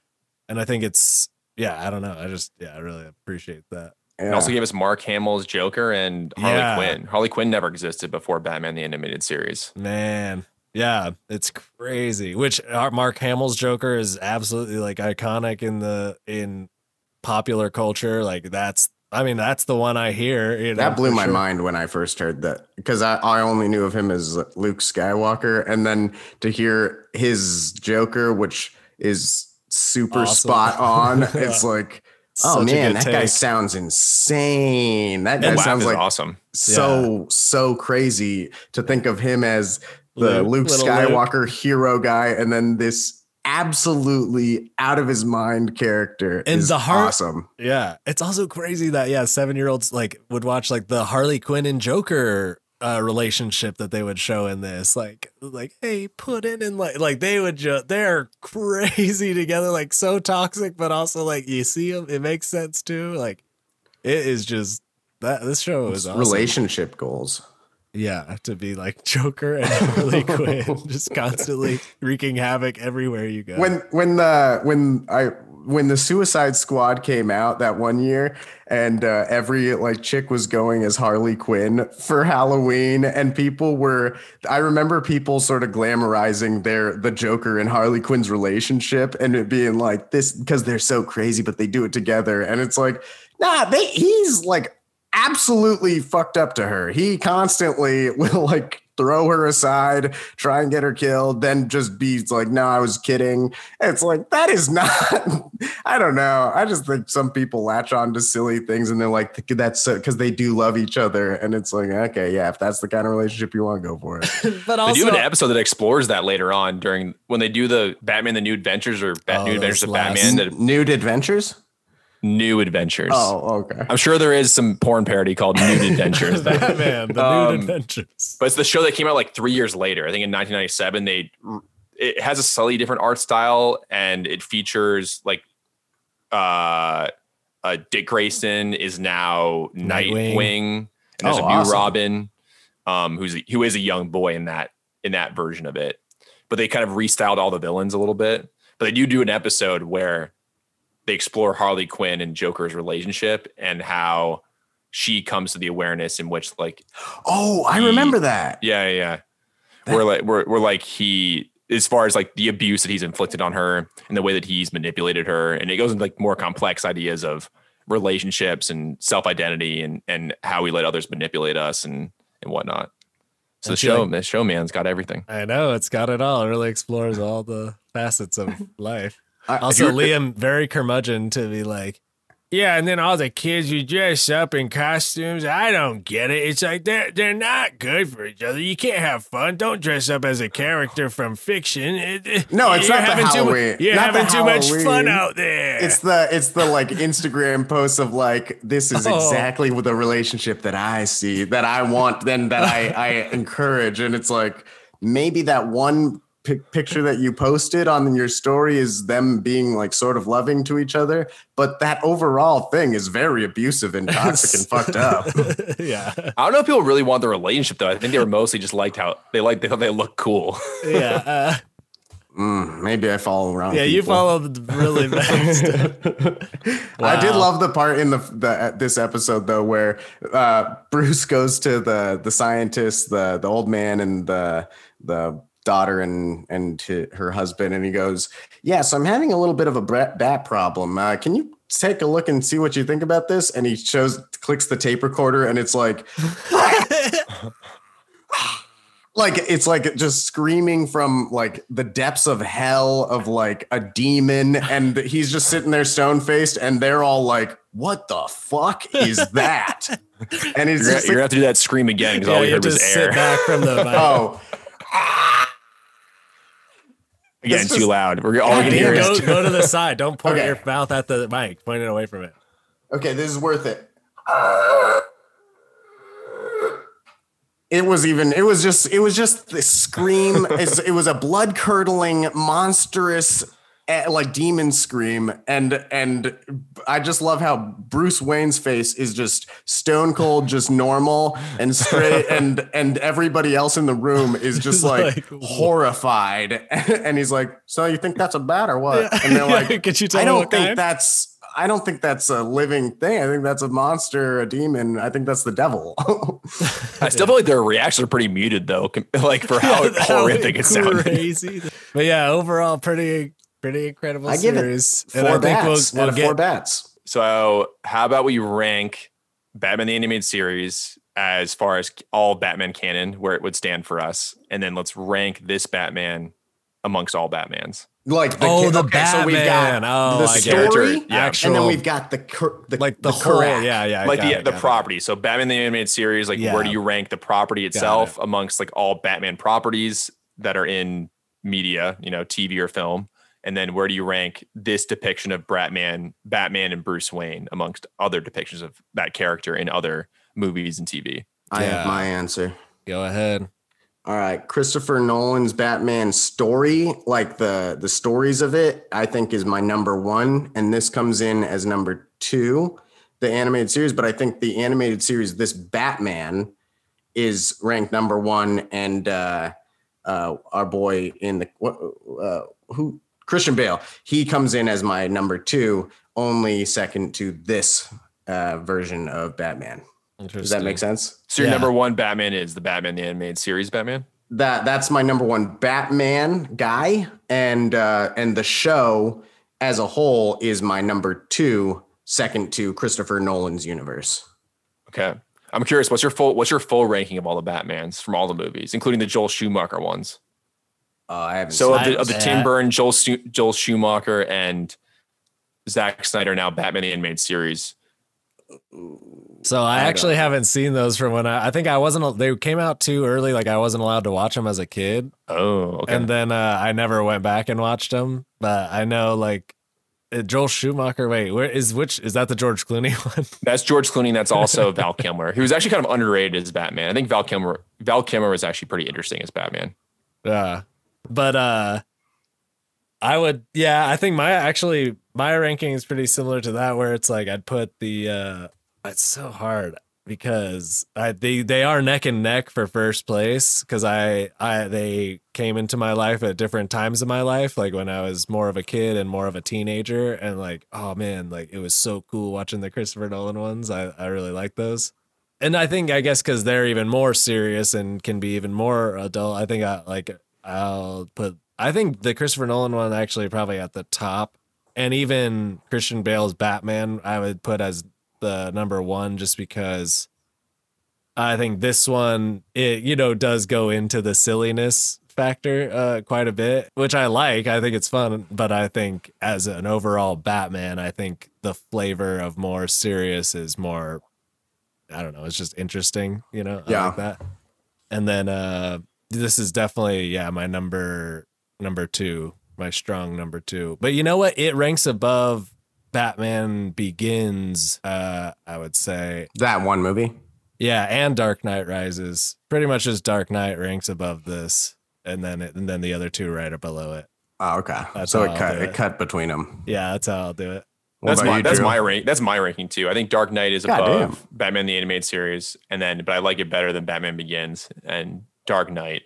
and i think it's yeah i don't know i just yeah i really appreciate that It also gave us Mark Hamill's Joker and Harley Yeah. Quinn. Harley Quinn never existed before Batman the Animated Series. Man, yeah, it's crazy. Which uh, Mark Hamill's Joker is absolutely like iconic in the in popular culture. Like that's, I mean, that's the one I hear. You know, that blew my sure. mind when I first heard that because I, I only knew of him as Luke Skywalker. And then to hear his Joker, which is super Awesome. spot on, Yeah. it's like, oh man, that guy sounds insane. That guy And sounds like awesome. so, so crazy to think of him as the Luke, Luke, little Luke. Skywalker hero guy and then this absolutely out of his mind character And is the heart- awesome. Yeah, it's also crazy that yeah, seven year olds like would watch like the Harley Quinn and Joker uh relationship that they would show in this like like hey put in like like they would just they're crazy together like so toxic but also like you see them it makes sense too like it is just that this show is awesome. Relationship goals. yeah to be like Joker and Harley Quinn just constantly wreaking havoc everywhere you go when when the when I when the Suicide Squad came out that one year, and uh, every like chick was going as Harley Quinn for Halloween, and people were. I remember people sort of glamorizing their the Joker and Harley Quinn's relationship, and it being like this because they're so crazy, but they do it together, and it's like, nah, they he's like absolutely fucked up to her. He constantly will like throw her aside, try and get her killed, then just be like, no, I was kidding. It's like, that is not, I don't know. I just think some people latch on to silly things and they're like, that's because they do love each other. And it's like, okay, yeah, if that's the kind of relationship you want, go for it. but also, They also do an episode that explores that later on during when they do the Batman: The New Adventures or Bat Oh, New Adventures of Batman. That Nude adventures? New Adventures. Oh, okay. I'm sure there is some porn parody called Nude Adventures. Batman, the Um, nude adventures. but it's the show that came out like three years later. I think in 1997. They it has a slightly different art style and it features like uh, uh Dick Grayson is now Nightwing. Nightwing, and there's Oh, a new awesome. Robin, um, who's a, who is a young boy in that in that version of it. But they kind of restyled all the villains a little bit. But they do do an episode where they explore Harley Quinn and Joker's relationship and how she comes to the awareness in which like Oh, I remember that. yeah, yeah. yeah. We're like we're we're like he as far as like the abuse that he's inflicted on her and the way that he's manipulated her, and it goes into like more complex ideas of relationships and self identity and and how we let others manipulate us and and whatnot. So the And she, show, like- the show man's got everything. I know it's got it all. It really explores all the facets of life. I- Also, Liam very curmudgeon to be like, yeah, and then all the kids you dress up in costumes. I don't get it. It's like they're they're not good for each other. You can't have fun. Don't dress up as a character from fiction. It- No, it's not the having too Halloween- You're not having too much fun out there. It's the it's the like Instagram posts of like this is Oh. exactly what the relationship that I see that I want then that I I encourage and it's like maybe that one pic- picture that you posted on your story is them being like sort of loving to each other but that overall thing is very abusive and toxic and fucked up. yeah, I don't know if people really want the relationship though. I think they were mostly just liked how they liked they thought they looked cool. yeah, uh, Mm, maybe I follow around. yeah. You people. follow the really bad stuff. I did love the part in the the this episode though where uh, Bruce goes to the the scientist, the the old man, and the the daughter and and to her husband, and he goes, "Yes, I'm having a little bit of a bat problem. Uh, can you take a look and see what you think about this?" And he shows clicks the tape recorder, and it's like. Like it's like just screaming from like the depths of hell of like a demon, and he's just sitting there stone faced, and they're all like, "What the fuck is that?" And he's You're, just you're gonna like, have to do that scream again because all Yeah, we you heard was air. sit back from the mic. "Oh, Again, This too is- loud. We're all we God can damn hear it. is go, go to the side. Don't point Okay. your mouth at the mic. Point it away from it. okay, this is worth it." It was even. It was just. It was just the scream. it was a blood curdling, monstrous, eh, like demon scream, and and I just love how Bruce Wayne's face is just stone cold, just normal and straight, and and everybody else in the room is just like, Like, horrified, and he's like, "So you think that's a bat or what?" And they're like, Could you tell I don't what think kind? that's I don't think that's a living thing. I think that's a monster, a demon. I think that's the devil. I still feel like their reactions are pretty muted though, like for how That horrific it was sounded. Crazy. But yeah, overall, pretty pretty incredible I give it series. four and I think bats we'll, we'll of four bats. So, how about we rank Batman the Animated Series as far as all Batman canon, where it would stand for us, and then let's rank this Batman amongst all Batmans. Like the, Oh, the okay, so we've got Batman. Oh, the I get it. story, Character, yeah. Actual- and then we've got the cur- the like the, the whole. correct. Yeah, yeah. Like the it, the got it. property. So Batman the Animated Series, like Yeah. where do you rank the property itself amongst like all Batman properties that are in media, you know, TV or film? And then where do you rank this depiction of Batman, Batman and Bruce Wayne amongst other depictions of that character in other movies and TV? I Yeah. have my answer. Go ahead. All right, Christopher Nolan's Batman story, like the the stories of it, I think is my number one, and this comes in as number two, the animated series. But I think the animated series, this Batman, is ranked number one, and uh, uh, our boy in the uh, who Christian Bale, he comes in as my number two, only second to this uh, version of Batman. Does that make sense? So your Yeah. number one Batman is the Batman the Animated Series Batman? that that's my number one Batman guy, and uh, and the show as a whole is my number two, second to Christopher Nolan's universe. Okay. I'm curious, what's your full what's your full ranking of all the Batmans from all the movies, including the Joel Schumacher ones? Uh, I haven't. So seen of the, of the. Tim Burton, Joel Joel Schumacher, and Zack Snyder now Batman the Animated Series. So I, I actually know. haven't seen those from when I. I think I wasn't. They came out too early. Like I wasn't allowed to watch them as a kid, Oh, okay. and then uh, I never went back and watched them. But I know like uh, Joel Schumacher. Wait, where is which? Is that the George Clooney one? That's George Clooney. and That's also Val Kilmer, He was actually kind of underrated as Batman. I think Val Kilmer Val Kilmer was actually pretty interesting as Batman. Yeah, but uh, I would. Yeah, I think my actually my ranking is pretty similar to that, where it's like I'd put the. uh It's so hard because I they they are neck and neck for first place because I I they came into my life at different times in my life, like when I was more of a kid and more of a teenager, and like oh man, like it was so cool watching the Christopher Nolan ones. I I really like those. And I think I guess because they're even more serious and can be even more adult. I think I like I'll put I think the Christopher Nolan one actually probably at the top, and even Christian Bale's Batman I would put as the number one just because I think this one it you know does go into the silliness factor uh quite a bit which I like. I think it's fun but I think as an overall Batman I think the flavor of more serious is more I don't know it's just interesting you know? I Yeah. like that. And then uh this is definitely yeah my number number 2 my strong number 2 but you know what it ranks above Batman Begins, uh, I would say. That one movie. Yeah, and Dark Knight Rises. Pretty much as Dark Knight ranks above this, and then it, and then the other two right below it. Oh, okay. That's so it cut it it. cut between them. Yeah, that's how I'll do it. What That's my you, that's Drew? my rank. That's my ranking too. I think Dark Knight is God above damn. Batman the animated series, and then but I like it better than Batman Begins and Dark Knight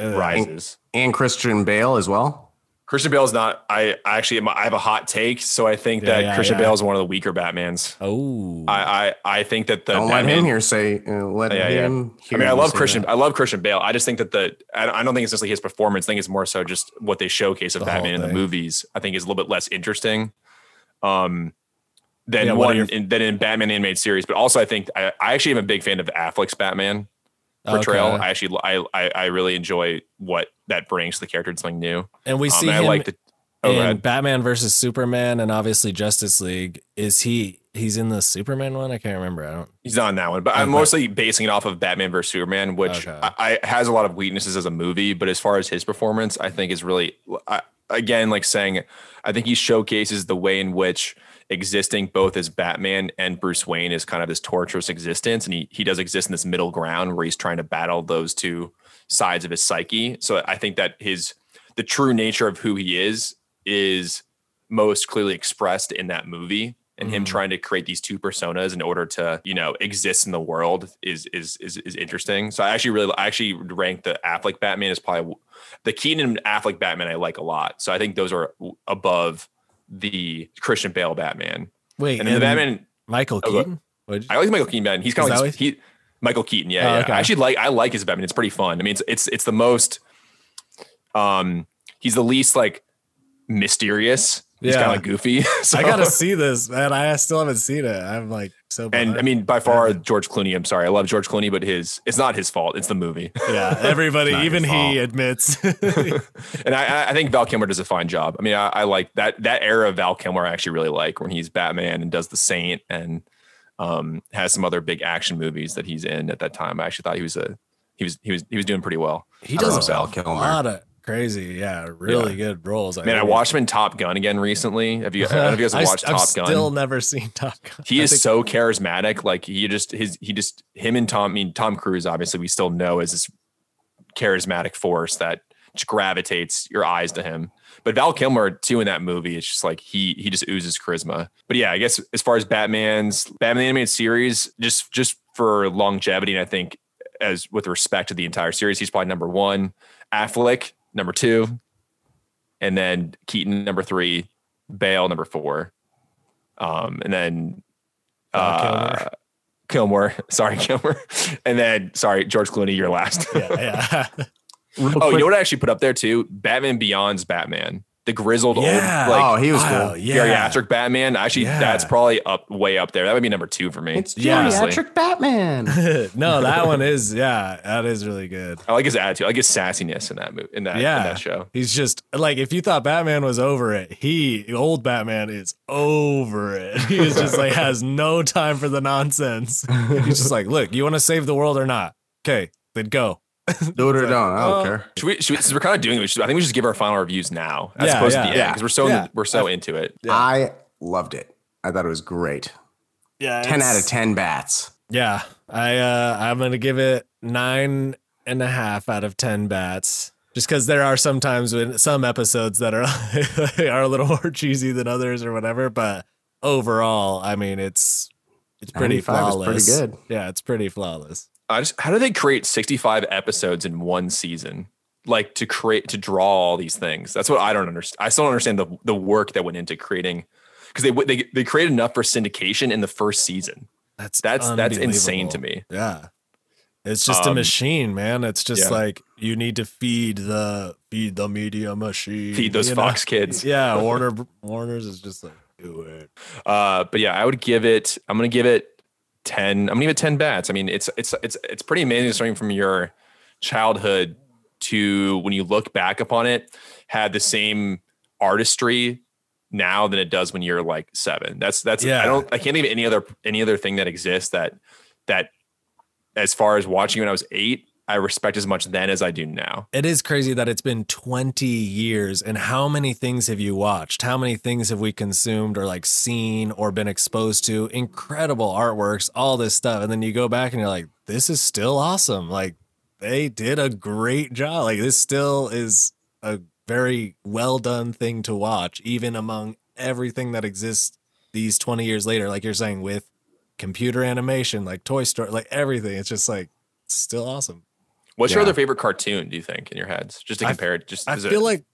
Uh, Rises. and Christian Bale as well. Christian Bale is not. I I actually I have a hot take, so I think Yeah, that yeah, Christian yeah. Bale is one of the weaker Batmans. Oh, I I, I think that the Don't let Batman, him here say. Uh, let Yeah, yeah. him. I mean, I love Christian. that. I love Christian Bale. I just think that the I don't think it's necessarily his performance. I think it's more so just what they showcase of The Batman in the movies. I think is a little bit less interesting. Um, than Yeah, what are one your- in, than in Batman animated series. But also, I think I, I actually am a big fan of Affleck's Batman portrayal. Okay. I actually I, I I really enjoy what that brings to the character. It's something new. and we Um, see and I him like the. Oh, in. Batman versus Superman, and obviously Justice League. Is he? He's in the Superman one. I can't remember. I don't. He's not in that one, but I'm mostly basing it off of Batman versus Superman, which Okay. I, I has a lot of weaknesses as a movie. But as far as his performance, I think is really I, again like saying, I think he showcases the way in which existing both as Batman and Bruce Wayne is kind of this torturous existence, and he he does exist in this middle ground where he's trying to battle those two sides of his psyche. So I think that his the true nature of who he is is most clearly expressed in that movie and him Mhm. trying to create these two personas in order to you know exist in the world is is is, is interesting so i actually really i actually rank the affleck batman as probably the keenan affleck batman i like a lot so i think those are above the christian bale batman Wait, and then the batman Michael Oh, Keaton. I like michael keaton batman he's kind of like he michael keaton yeah, Oh, yeah. okay. i actually like i like his batman it's pretty fun i mean it's it's it's the most um he's the least like mysterious he's Yeah. kind of goofy so- I gotta see this, man. I still haven't seen it. I'm like so. And I mean, by far, Batman. George Clooney. I'm sorry, I love George Clooney, but his it's not his fault. It's the movie. yeah, everybody, even he fault. admits. and I- I, I think Val Kilmer does a fine job. I mean, I, I like that that era of Val Kilmer. I actually really like when he's Batman and does the Saint and um, has some other big action movies that he's in at that time. I actually thought he was a he was he was he was doing pretty well. he I does love a Val Kilmer. Crazy, yeah, really good roles. Man, I watched him in Top Gun again recently. Have you? I don't know if you guys have I watched I've Top Gun. Still never seen Top Gun. he I is so charismatic. Like he just his he just him and Tom. I mean Tom Cruise. Obviously, we still know as this charismatic force that just gravitates your eyes to him. But Val Kilmer too in that movie, it's just like he he just oozes charisma. But yeah, I guess as far as Batman's Batman animated series, just just for longevity, and I think as with respect to the entire series, he's probably number one. Affleck number two, and then Keaton number three, Bale number four, um, and then Val uh, Kilmer. Sorry, Kilmer. And then, sorry, George Clooney, you're last. yeah, yeah. Real oh, you know what I actually put up there too? Batman Beyond's Batman, the grizzled Yeah. old, like oh, he was Wow, cool. yeah. geriatric Batman. Actually, Yeah. that's probably up way up there. That would be number two for me. It's Yeah. geriatric Batman. no, that one is yeah, that is really good. I like his attitude. I like his sassiness in that movie, in that, Yeah. in that show. He's just like if you thought Batman was over it, he old Batman is over it. He is just like has no time for the nonsense. He's just like, look, you want to save the world or not? Okay, then go. Do it or don't. I don't care. Should we, should we, since we're kind of doing it, we should- I think we should just give our final reviews now as Yeah, opposed yeah. to the end because we're so in Yeah. the, we're so into it. Yeah. I loved it. I thought it was great. Yeah, 10 out of 10 bats. Yeah, I uh, I'm gonna give it nine and a half out of ten bats. Just because there are sometimes when some episodes that are are a little more cheesy than others or whatever, but overall, I mean, it's it's pretty flawless. pretty good. Yeah, it's pretty flawless. I just how do they create 65 episodes in one season? Like to create to draw all these things. That's what I don't understand. I still don't understand the the work that went into creating because they they they created enough for syndication in the first season. That's That's that's insane to me. Yeah. It's just a Um, machine, man. It's just yeah. like you need to feed the feed the media machine. Feed those you know? Fox kids. Yeah, Warner Warner's is just like do it. Uh, but yeah, I would give it. I'm gonna give it ten. I'm gonna give it ten bats. I mean, it's it's it's it's pretty amazing starting from your childhood to when you look back upon it, had the same artistry now than it does when you're like seven. That's that's Yeah. I don't I can't think of any other any other thing that exists that that as far as watching when I was eight, I respect as much then as I do now. It is crazy that it's been 20 years and how many things have you watched? How many things have we consumed or like seen or been exposed to? Incredible artworks, all this stuff. And then you go back and you're like, this is still awesome. Like they did a great job. Like this still is a very well done thing to watch, even among everything that exists these 20 years later. Like you're saying, with computer animation, like Toy Story, like everything. It's just like, still awesome. What's your other favorite cartoon? Do you think in your heads, just to I- compare it? Just I is it- feel like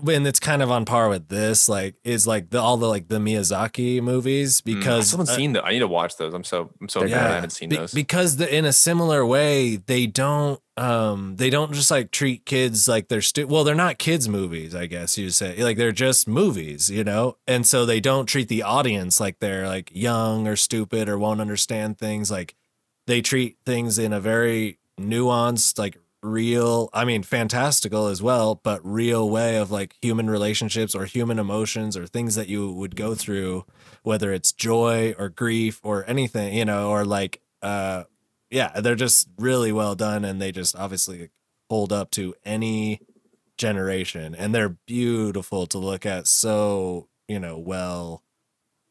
when it's kind of on par with this, like is like the all the like the Miyazaki movies Mm, I because still haven't uh, seen that. I need to watch those. I'm so I'm so glad I haven't seen be- those. because the, in a similar way they don't um they don't just like treat kids like they're stu- well they're not kids movies I guess you say like they're just movies you know and so they don't treat the audience like they're like young or stupid or won't understand things like they treat things in a very nuanced like real i mean fantastical as well but real way of like human relationships or human emotions or things that you would go through whether it's joy or grief or anything you know or like uh yeah they're just really well done and they just obviously hold up to any generation. And they're beautiful to look at so you know well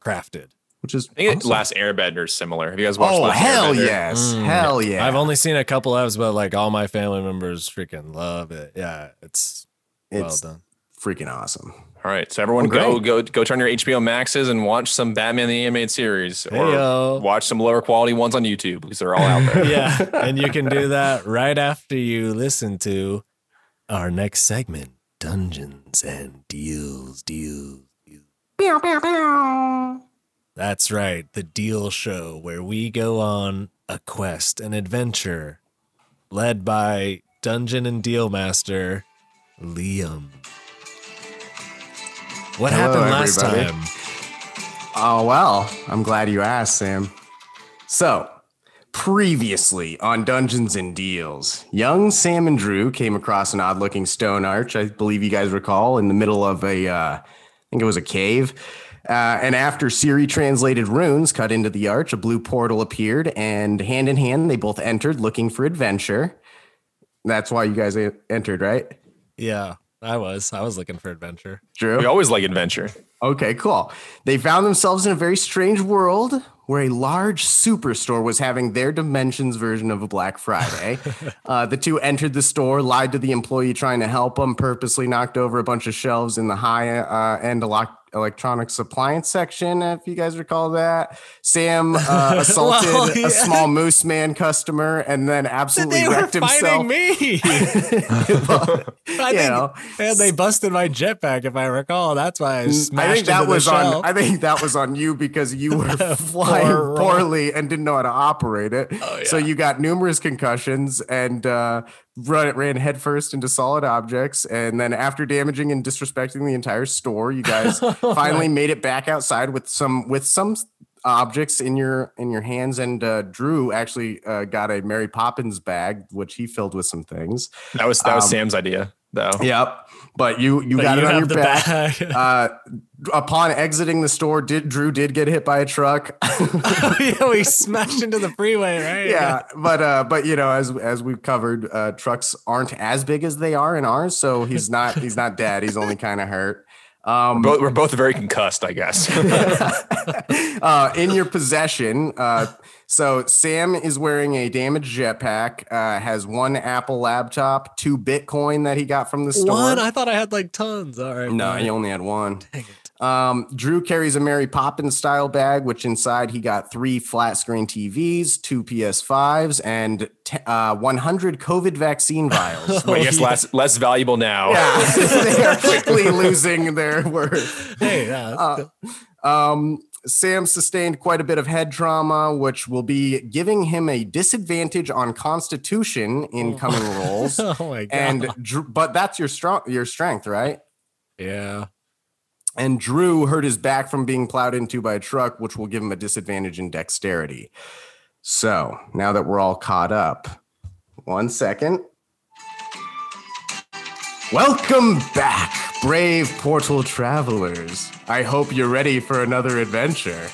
crafted which is I think awesome. Last Airbender is similar. Have you guys watched Oh Last hell Airbender? yes, Mm. hell yeah! I've only seen a couple episodes, but like all my family members freaking love it. Yeah, it's, it's well done. freaking awesome. All right, so everyone Oh, go go go turn your HBO Maxes and watch some Batman the Animated Series, or Heyo. watch some lower quality ones on YouTube because they're all out there. Yeah, and you can do that right after you listen to our next segment, Dungeons and Deals, Deals. Deals. That's right, the Deal Show, where we go on a quest, an adventure, led by Dungeon and Deal Master Liam. What Hello, happened last everybody. time? Oh well, I'm glad you asked, Sam. So, previously on Dungeons and Deals, young Sam and Drew came across an odd-looking stone arch. I believe you guys recall, in the middle of a, uh, I think it was a cave. Uh, and after Siri translated runes cut into the arch, a blue portal appeared, and hand in hand, they both entered looking for adventure. That's why you guys entered, right, Yeah, I was. I was looking for adventure. Drew? We always like adventure. Okay, cool. They found themselves in a very strange world where a large superstore was having their dimensions version of a Black Friday. uh, the two entered the store, lied to the employee trying to help them, purposely knocked over a bunch of shelves in the high uh, end elec- electronics appliance section, if you guys recall that. Sam uh, assaulted Well, yeah. a small moose man customer and then absolutely They were wrecked himself. me. Well, I know. and they busted my jetpack, if I recall. That's why I smashed I think that into the was on. I think that was on you because you were flying Poor Roy. poorly and didn't know how to operate it. Oh, So you got numerous concussions and uh, run, ran headfirst into solid objects. And then after damaging and disrespecting the entire store, you guys finally made it back outside with some with some objects in your in your hands. And uh, Drew actually uh, got a Mary Poppins bag, which he filled with some things. That was that was Um, Sam's idea. though. Yep. But you you But got you it on your back. bag. Uh, upon exiting the store, did Drew did get hit by a truck? yeah, we smashed into the freeway, right? yeah, but uh, but you know, as as we've covered, uh, trucks aren't as big as they are in ours, so he's not he's not dead. He's only kind of hurt. Um, Both, we're both very concussed, I guess. uh, in your possession. Uh, so Sam is wearing a damaged jetpack. Uh, has one Apple laptop, two Bitcoin that he got from the store. One? I thought I had like tons. All right. no, fine. he only had one. Dang it. Um, Drew carries a Mary Poppins style bag, which inside he got three flat screen TVs, two PS5s, and t- uh, 100 COVID vaccine vials. I guess less less valuable now. yeah, they are quickly losing their worth. Hey, yeah. Uh, um, Sam sustained quite a bit of head trauma, which will be giving him a disadvantage on Constitution in coming rolls. oh my god. And but that's your strong your strength, right? yeah. And Drew hurt his back from being plowed into by a truck, which will give him a disadvantage in dexterity. So now that we're all caught up, one second. Welcome back, brave portal travelers. I hope you're ready for another adventure.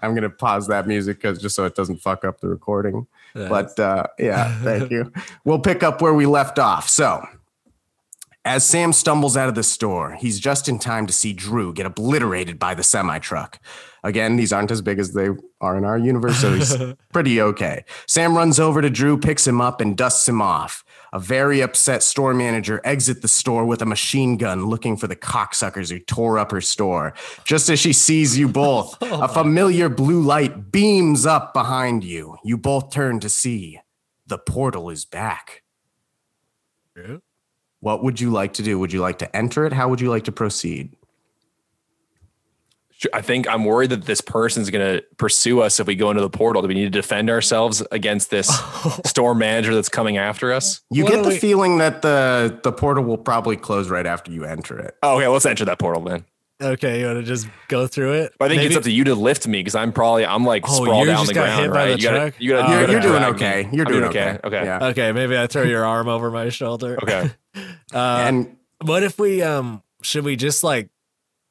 I'm gonna pause that music because just so it doesn't fuck up the recording. But uh, yeah, thank you. We'll pick up where we left off. So, as Sam stumbles out of the store, he's just in time to see Drew get obliterated by the semi truck. Again, these aren't as big as they are in our universe, so he's pretty okay. Sam runs over to Drew, picks him up, and dusts him off. A very upset store manager exits the store with a machine gun looking for the cocksuckers who tore up her store. Just as she sees you both, oh a familiar blue light beams up behind you. You both turn to see the portal is back. Yeah. What would you like to do? Would you like to enter it? How would you like to proceed? I think I'm worried that this person's going to pursue us if we go into the portal. Do we need to defend ourselves against this store manager that's coming after us? You What get the we- feeling that the the portal will probably close right after you enter it. Oh, okay, let's enter that portal then. Okay, you want to just go through it? But I think Maybe- it's up to you to lift me because I'm probably I'm like Oh, sprawled you down just the ground. right? the you gotta, truck? you gotta, Oh, you You're, gotta you're doing drag me. okay. You're I'm doing okay. Okay. Yeah. Okay, maybe I throw your arm over my shoulder. Okay. And what if we um should we just like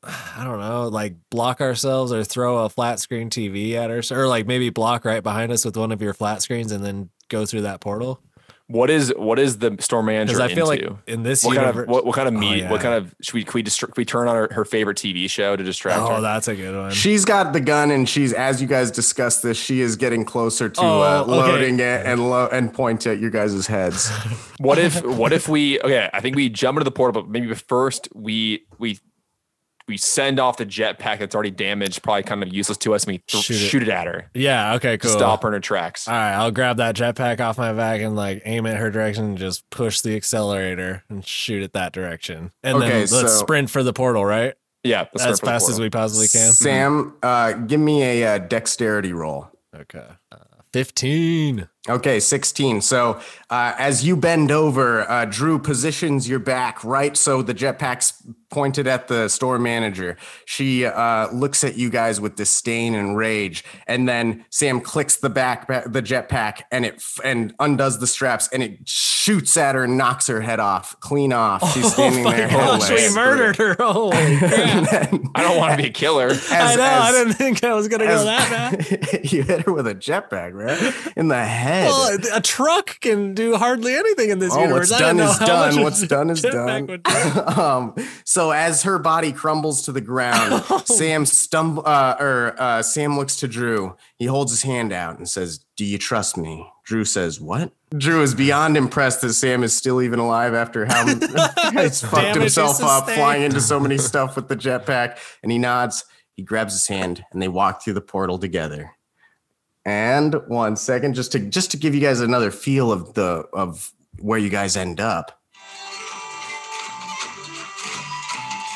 I don't know, like block ourselves or throw a flat screen TV at us or like maybe block right behind us with one of your flat screens and then go through that portal? What is what is the store manager I feel into? like in this what kind of what, what kind of Oh, meat? What kind of should we can we, distr- can we turn on her, her favorite TV show to distract her? Oh, her? that's a good one. she's got the gun, and she's as you guys discuss this, she is getting closer to Oh, uh, okay. loading it and lo- and point at your guys' heads. What if what if we okay? I think we jump into the portal, but maybe first we we we send off the jetpack that's already damaged, probably kind of useless to us, and we th- Shoot it. shoot it at her yeah, okay, cool. stop her in her tracks. All right, I'll grab that jetpack off my back and like aim at her direction and just push the accelerator and shoot it that direction. And Okay, then let's so- sprint for the portal, right? yeah, let's as start for the fast as we possibly can. Sam, uh, give me a, uh dexterity roll. Okay. Uh, 15. Okay, 16. So uh, as you bend over, uh, Drew positions your back right so the jetpack's pointed at the store manager. She uh, looks at you guys with disdain and rage, and then Sam clicks the back the jetpack and it and undoes the straps and it shoots at her and knocks her head off, clean off. She's standing oh my there gosh, we murdered her. Holy crap. Then I don't want to be a killer. as- I know. I didn't think I was going to go that bad. you hit her with a jetpack, right? In the head. Well, a truck can do hardly anything in this Oh, universe. what's I done is done. What's done is done. um, so as her body crumbles to the ground, Oh. Sam stumble uh, or uh, Sam looks to Drew. He holds his hand out and says, "Do you trust me?" Drew says, "What?" Drew is beyond impressed that Sam is still even alive after how he's fucked himself up sustained. flying into so many stuff with the jetpack. And he nods. He grabs his hand and they walk through the portal together. And one second, just to just to give you guys another feel of the of where you guys end up.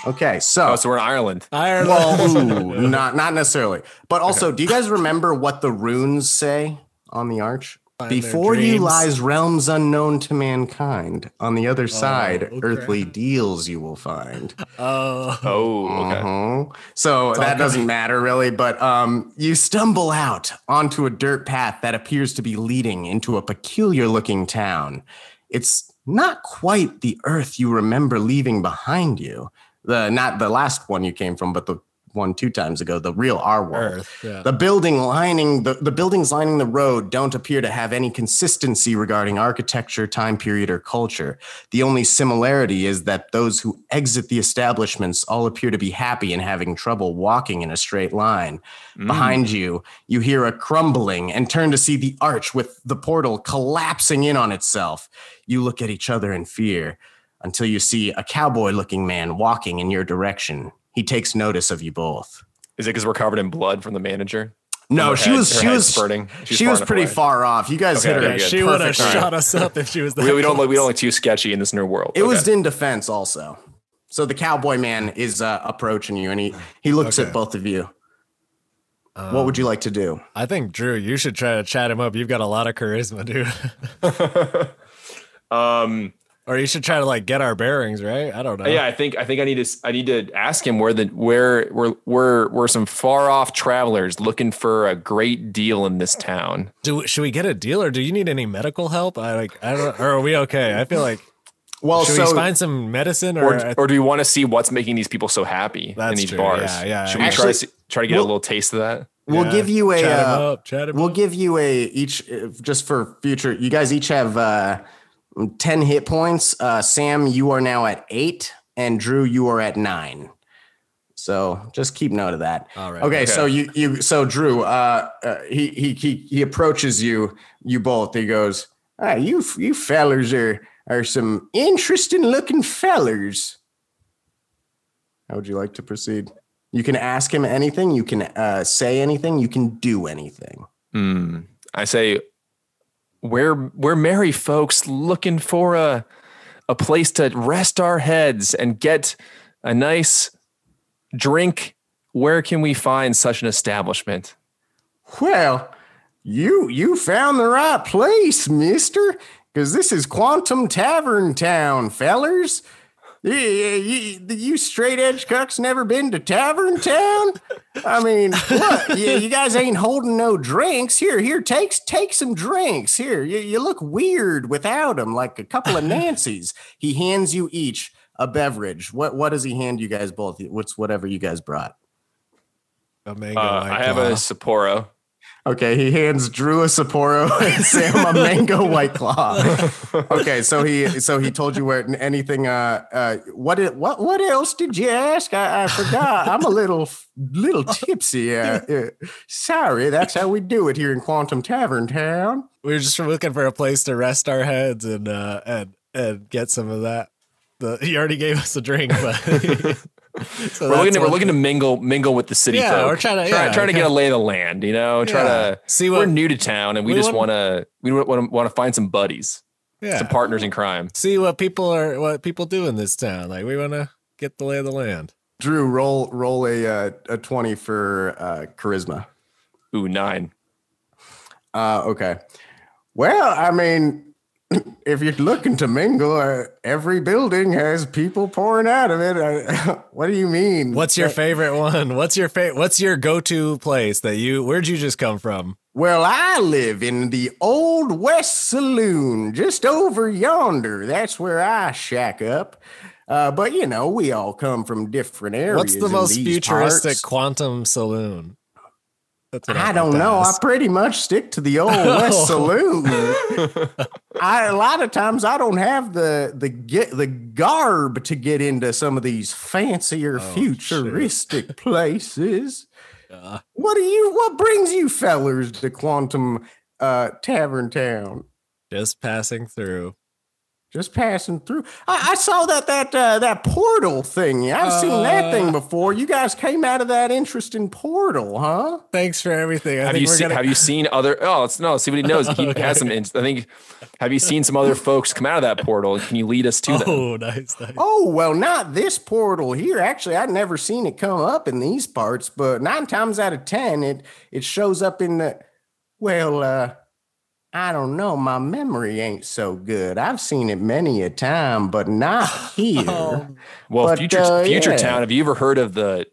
Okay, so Oh, so we're in Ireland. Ireland. well, ooh, not not necessarily, but also, do you guys remember what the runes say on the arch? Find their Before you lies realms unknown to mankind. On the other side, okay. earthly deals you will find. Oh. Oh, okay. Mhm. So that doesn't matter really, but um, you stumble out onto a dirt path that appears to be leading into a peculiar looking town. It's not quite the earth you remember leaving behind you. The not the last one you came from, but the one two times ago, the real world. Earth. Yeah. The building lining the, the buildings lining the road don't appear to have any consistency regarding architecture, time period, or culture. The only similarity is that those who exit the establishments all appear to be happy and having trouble walking in a straight line. Mm. Behind you, you hear a crumbling and turn to see the arch with the portal collapsing in on itself. You look at each other in fear until you see a cowboy looking man walking in your direction. He takes notice of you both. Is it because we're covered in blood from the manager? No, Her she head- was her she was spurting. She's she was pretty away. far off. You guys Okay, hit her. okay, good. she would have perfect. shot us up if she was. That We, we don't close. look. We don't look too sketchy in this new world. It was in defense also. So the cowboy man is uh, approaching you, and he he looks Okay. at both of you. what would you like to do? I think Drew, you should try to chat him up. You've got a lot of charisma, dude. um. Or you should try to like get our bearings, right? I don't know. Yeah, I think I think I need to s- I need to ask him where the where where where where some far off travelers looking for a great deal in this town. Do should we get a deal, or do you need any medical help? I like. I don't. Or are we okay? I feel like. Well, Should so we find some medicine, or, Or, or do we want to see what's making these people so happy in these true. bars? Yeah, yeah. Should we try to see, try to get a we'll- little taste of that? we'll Yeah, give you a chat him uh, up, chat we'll up. give you a each uh, just for future. You guys each have uh, ten hit points. Uh, Sam, you are now at eight, and Drew, you are at nine. So just keep note of that. All right. Okay, so you you so Drew, uh, uh he he he he approaches you, you both. He goes, ah, you you fellers are are some interesting looking fellers. How would you like to proceed? You can ask him anything. You can uh, say anything. You can do anything. Hmm. I say we're we're merry folks looking for a a place to rest our heads and get a nice drink. Where can we find such an establishment? Well, you you found the right place, Mister, because this is Quantum Tavern Town, fellers. You, you, you straight edge cucks never been to Tavern Town? I mean, what? you, you guys ain't holding no drinks. Here, here, take take some drinks. Here, you, you look weird without them, like a couple of Nancy's. He hands you each a beverage. What what does he hand you guys both? What's whatever you guys brought? A mango Uh, I have a Sapporo. Okay, he hands Drew a Sapporo and Sam a mango white claw. Okay, so he so he told you where anything. Uh, uh, what it, what what else did you ask? I, I forgot. I'm a little little tipsy. Uh, uh, sorry, that's how we do it here in Quantum Tavern Town. we were just looking for a place to rest our heads and uh and and get some of that. The he already gave us a drink, but so We're looking, to, we're looking to mingle mingle with the city Yeah, folk. we're trying to- try, yeah, try to get a lay of the land. You know, try Yeah. to See We're new to town, and we, we just want- want to we want to want to find some buddies, yeah. some partners in crime. See what people are what people do in this town. Like we want to get the lay of the land. Drew, roll roll a uh, a twenty for uh, charisma. Ooh, nine. Uh, okay. Well, I mean, if you're looking to mingle, uh, every building has people pouring out of it. Uh, what do you mean? What's your favorite one? What's your fa- What's your go to place that you? Where'd you just come from? Well, I live in the Old West Saloon, just over yonder. That's where I shack up. Uh, but you know, we all come from different areas. What's the most futuristic parts. quantum saloon? I I'd don't know. I pretty much stick to the Old West Saloon. I a lot of times I don't have the the get the garb to get into some of these fancier Oh, futuristic places. Uh, What do you? What brings you fellers to Quantum uh, Tavern Town? just passing through. Just passing through. I, I saw that that uh, that portal thing. I've seen that Uh, thing before. You guys came out of that interesting portal, huh? Thanks for everything. I have think you we're seen gonna. Have you seen other? Oh, it's no. See what he knows. He Okay. has some. I think. Have you seen some other folks come out of that portal? Can you lead us to them? oh, nice, nice. Oh, well, not this portal here. Actually, I'd never seen it come up in these parts, but nine times out of ten, it it shows up in the well, uh, I don't know. My memory ain't so good. I've seen it many a time, but not here. Oh, Well, But, future uh, future yeah. town. Have you ever heard of the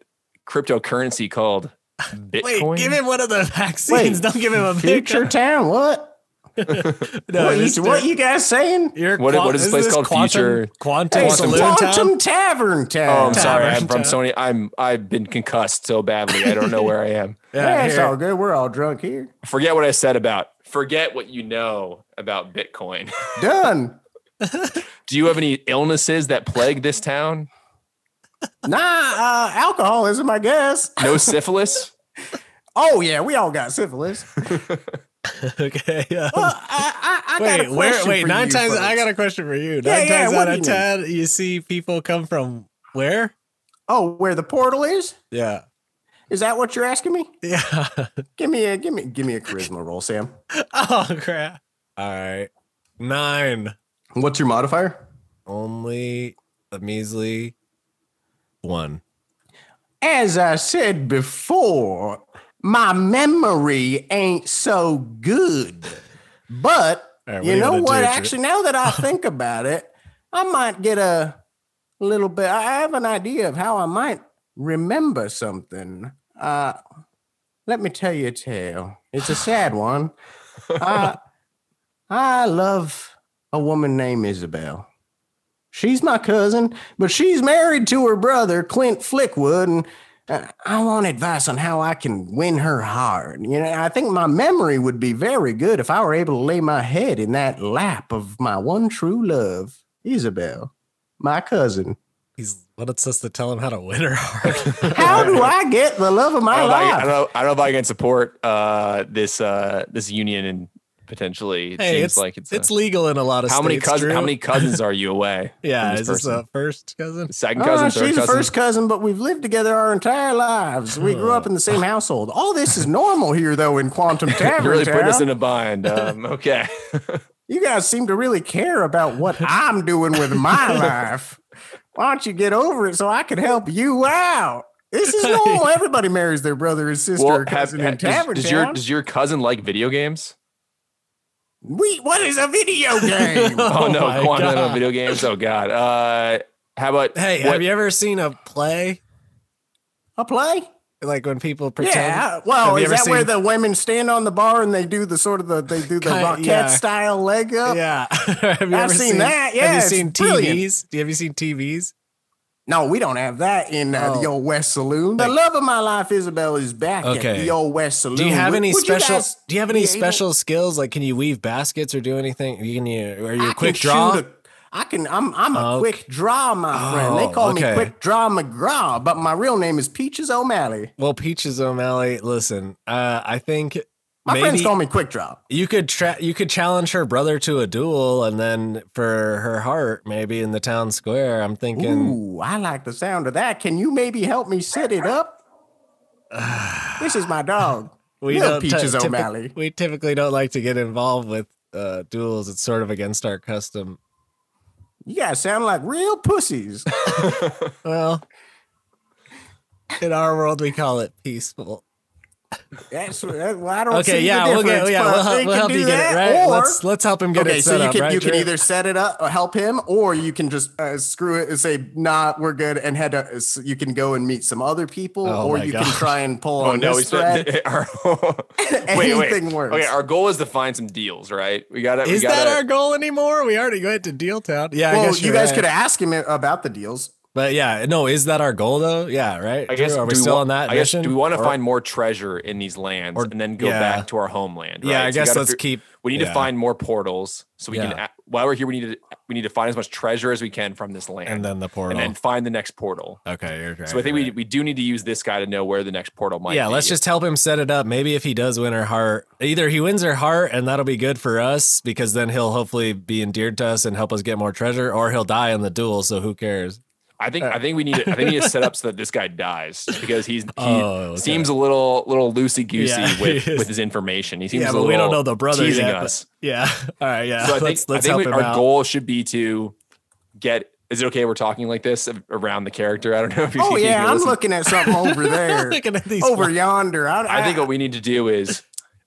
cryptocurrency called Bitcoin? Wait, give him one of the vaccines. Wait, Don't give him a big Future town, what? No, what, this- you, what you guys saying? You're What- what is this place called? Quantum, Future- Quantum Hey, Saloon Quantum Town? Tavern Town. Oh, I'm sorry. Tavern I'm from Sony. I'm I've been concussed so badly. I don't know where I am. Yeah, it's all good. We're all drunk here. Forget what I said about. Forget what you know about Bitcoin. Done. Do you have any illnesses that plague this town? Nah, uh, alcoholism, I guess. No syphilis. Oh yeah, we all got syphilis. okay. Yeah. Well, I, I, I got Wait, a where? Wait, for nine you times. I got a question for you. Nine Yeah, yeah, times what out of you ten, you see people come from where? Oh, where the portal is? Yeah. Is that what you're asking me? Yeah. Give me a give me give me a charisma roll, Sam. oh crap. All right. Nine. What's your modifier? Only a measly one. As I said before, my memory ain't so good. But right, you know what? do, Actually, now that I think about it, I might get a little bit. I have an idea of how I might remember something. Uh, let me tell you a tale. It's a sad one. I, I love a woman named Isabel. She's my cousin, but she's married to her brother, Clint Flickwood, and uh, I want advice on how I can win her heart. You know, I think my memory would be very good if I were able to lay my head in that lap of my one true love, Isabel, my cousin. He's wants us to tell him how to win her heart. How do I get the love of my don't, know if I, I life? don't know. I don't know if I can support uh, this uh, this union and potentially it hey, seems it's like it's it's a- legal in a lot of how many states. cousins how many cousins are you away? Yeah, from is this this a first cousin? Second Uh, cousin, third she's cousin. a first cousin, but we've lived together our entire lives. We grew up in the same household. All this is normal here, though, in Quantum Tavern. You're really putting us in a bind. Um, okay. You guys seem to really care about what I'm doing with my life. Why don't you get over it so I can help you out? This is normal. Everybody marries their brother and sister or have- cousin in does, Tavern does your does your cousin like video games? We, what is a video game? Oh, Oh no, quantum God. video games. Oh god. Uh, how about Hey, what- have you ever seen a play a play? Like when people pretend? Yeah. Well, is that where the women stand on the bar and they do the sort of the they do the Rockette yeah. style leg up? Yeah. have you I've ever seen that. Yeah, have you seen brilliant. TVs? Do you have you seen TVs? No, we don't have that in uh, the Oh. old West Saloon. The love of my life, Isabel, is back at Okay. the old West Saloon. Do you have any would special? do you have any special skills? Like, can you weave baskets or do anything? Can you? Are you I a quick can draw? I can. I'm. I'm a Okay. quick draw, my friend. They Oh, call okay. me Quick Draw McGraw, but my real name is Peaches O'Malley. well, Peaches O'Malley. Listen, uh, I think My friends call me Quick Draw. you could tra- you could challenge her brother to a duel, and then for her heart, maybe in the town square. I'm thinking. Ooh, I like the sound of that. Can you maybe help me set it up? this is my dog. We Little don't Peaches typi- O'Malley. We typically don't like to get involved with uh, duels. It's sort of against our custom. You guys sound like real pussies. Well, in our world, we call it peaceful. That's that, well, I don't Okay, see yeah, the we'll get yeah, we'll help, we'll help do you get it right. or- let's let's help him get okay, it so you up. can right, you can either set it up, or help him, or you can just uh, screw it and say, "Nah, we're good," and head. To, s- you can go and meet some other people, Oh or you gosh. can try and pull Oh on no, this thread. spent our, wait, wait. Anything works. Okay, our goal is to find some deals, right? We got to. Is we gotta, that our goal anymore? We already went to Deal Town. Yeah, I well, guess you guys right. could ask him about the deals. But yeah, no, is that our goal though? Yeah, right. I guess Drew, are we do still wa- on that I guess mission? do we want to Or- find more treasure in these lands or- and then go yeah. back to our homeland? Right? Yeah, I So guess let's keep. We need yeah. to find more portals so we can. Yeah. a- While we're here, we need to we need to find as much treasure as we can from this land, and then the portal. and then find the next portal. okay, you're right. So I think you're we we do need to use this guy to know where the next portal might. yeah, be. let's just help him set it up. Maybe if he does win her heart, either he wins her heart and that'll be good for us because then he'll hopefully be endeared to us and help us get more treasure, or he'll die in the duel. So who cares? I think I uh. think we need to, I think we need to set up so that this guy dies because he's he Oh, okay. seems a little little loosey goosey Yeah, with, with his information. He seems yeah, a but little we don't know the brother teasing yet. but- us. yeah. All right. Yeah. So I think let's let's I help think him our out. goal should be to get. Is it okay we're talking like this around the character? I don't know if you Oh yeah, I'm looking at something over there, Looking at these. over yonder. I, I think what we need to do is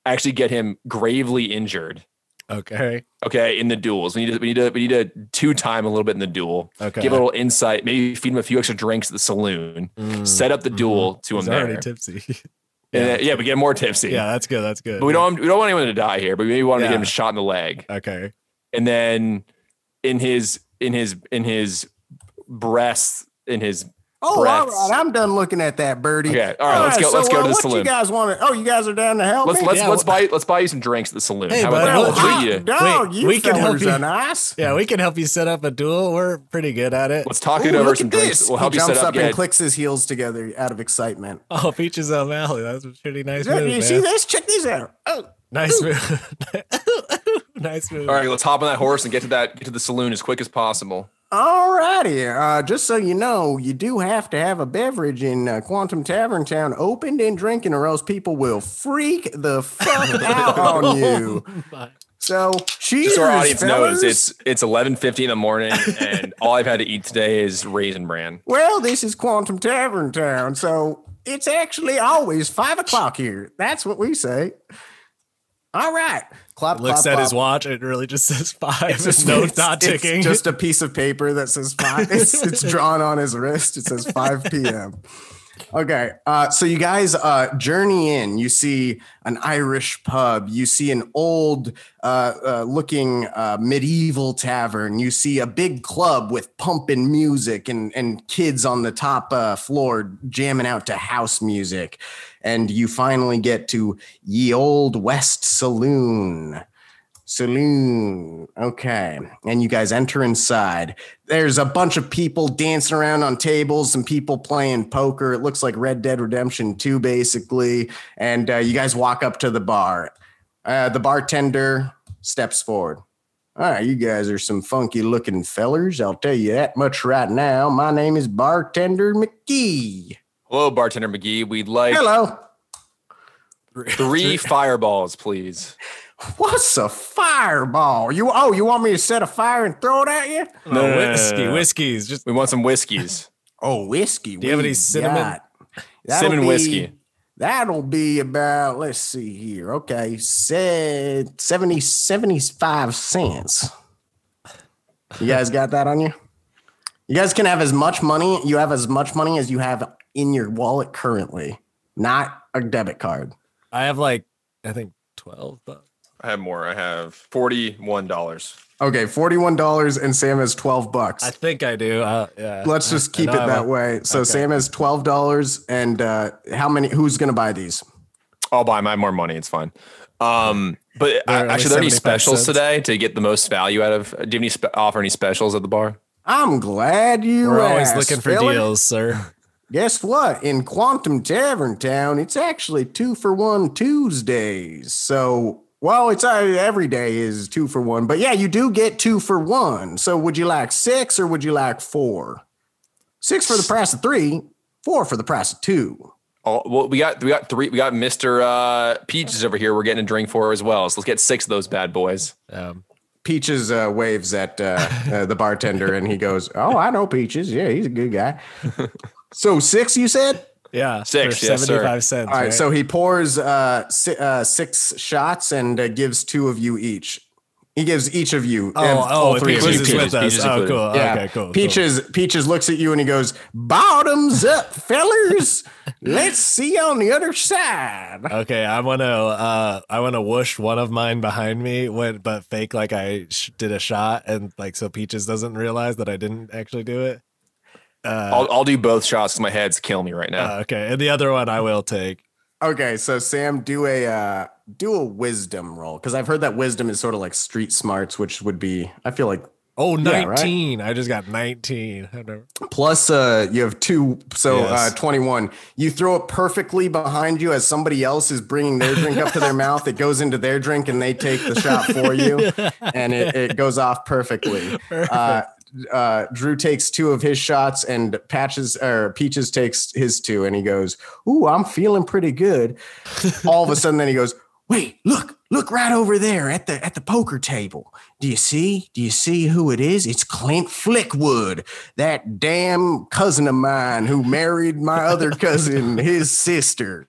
actually get him gravely injured. Okay. Okay, in the duels, we need to we need to we need to two time a little bit in the duel. Okay. Give a little insight. Maybe feed him a few extra drinks at the saloon. Mm, Set up the mhm. duel to him already there. tipsy. And then- yeah, we get more tipsy. Yeah, that's good. That's good. But we don't we don't want anyone to die here, but maybe want to get him shot in the leg. Okay. And then in his in his in his breast in his Oh, all breaths. right. I'm done looking at that birdie. Okay, all right, let's go- let's go uh, to the what saloon. you guys want to? Oh, you guys are down to help let's me. let's Yeah, let's wh- buy let's buy you some drinks at the saloon. Hey, How bud, about that? we'll- We'll treat you. dog, Wait, you we can help you. are nice. Yeah, we can help you set up a duel. We're pretty good at it. Let's talk Ooh, it over some drinks. this. We'll help he you jumps set up. up and yeah, clicks his heels together out of excitement. Oh, Peaches O'Malley. That's a pretty nice Yeah, move, you man. see this? Check these out. Oh, Nice move. nice move. all right, let's hop on that horse and get to that get to the saloon as quick as possible. All righty. Uh, just so you know, you do have to have a beverage in uh, Quantum Tavern Town opened and drinking, or else people will freak the fuck out on you. So, cheers, Just so our audience knows, it's it's eleven fifty in the morning, and all I've had to eat today is raisin bran. Well, this is Quantum Tavern Town, so it's actually always five o'clock here. That's what we say. All right. Clap, Looks clap, at his watch. It really just says five. It's just- no, it's- not it's ticking. just a piece of paper that says five. It's, it's drawn on his wrist. It says 5 p.m. Okay. Uh, so you guys uh, journey in. You see an Irish pub. You see an old uh, uh, looking uh, medieval tavern. You see a big club with pumping music and, and kids on the top uh, floor jamming out to house music. And you finally get to Ye Old West Saloon. Saloon. Okay. And you guys enter inside. There's a bunch of people dancing around on tables, some people playing poker. It looks like Red Dead Redemption 2, basically. And uh, you guys walk up to the bar. Uh, the bartender steps forward. All right, you guys are some funky looking fellers. I'll tell you that much right now. My name is Bartender McGee. Hello, bartender McGee. We'd like Hello. three fireballs, please. What's a fireball? You oh, you want me to set a fire and throw it at you? No, no, no, no, whiskey, no, no. whiskey's just We want some whiskeys. Oh, whiskey. Do you have any cinnamon? got. Cinnamon be- whiskey. That'll be about, let's see here. Okay, said 70, 75 cents. You guys got that on you? You guys can have as much money. You have as much money as you have in your wallet currently, not a debit card. I have like I think twelve bucks. I have more. I have forty-one dollars. Okay, $41 and Sam has 12 bucks. I think I do. Uh, yeah. Let's just keep it that have a- way. So okay. Sam has twelve dollars, and uh, how many? Who's gonna buy these? I'll buy my more money. It's fine. Um, but They're actually, are there any specials cents. today to get the most value out of? Do you have any spe- offer any specials at the bar? I'm glad you. We're always looking for fella. deals, sir. Guess what? In Quantum Tavern Town, it's actually two for one Tuesdays. So, well, it's uh, every day is two for one, but yeah, you do get two for one. So, would you like six or would you like four? Six for the price of three, four for the price of two. Oh, well, we got we got three. We got Mister uh, Peaches over here. We're getting a drink for as well. So let's get six of those bad boys. Um, Peaches uh, waves at uh, uh, the bartender and he goes, Oh, I know Peaches. Yeah, he's a good guy. so, six, you said? yeah, Six, for yes, sir. seventy-five cents. All right, right? so he pours uh, si- uh, six shots and uh, gives two of you each. He gives each of you. oh, and oh, all three of Peaches you. is Peaches, with us. Peaches oh, cool. Yeah. Okay, cool. cool. Peaches Peaches looks at you and he goes, "Bottoms up, fellers. Let's see on the other side." Okay, I want to. Uh, I want to whoosh one of mine behind me, when, but fake like I sh- did a shot, and like so Peaches doesn't realize that I didn't actually do it. Uh, I'll, I'll do both shots. 'cause My head's killing me right now. uh, okay, and the other one I will take. Okay, so Sam, do a uh, do a wisdom roll because I've heard that wisdom is sort of like street smarts, which would be I feel like Oh, Yeah, right? 19. I just got 19. Never- plus uh you have two so Yes. uh 21 you throw it perfectly behind you as somebody else is bringing their drink up to their mouth it goes into their drink and they take the shot for you and it, it goes off perfectly uh uh drew takes two of his shots and patches or peaches takes his two and he goes ooh i'm feeling pretty good. All of a sudden then he goes wait look look right over there at the at the poker table. Do you see do you see who it is? It's clint flickwood that damn cousin of mine who married my other cousin his sister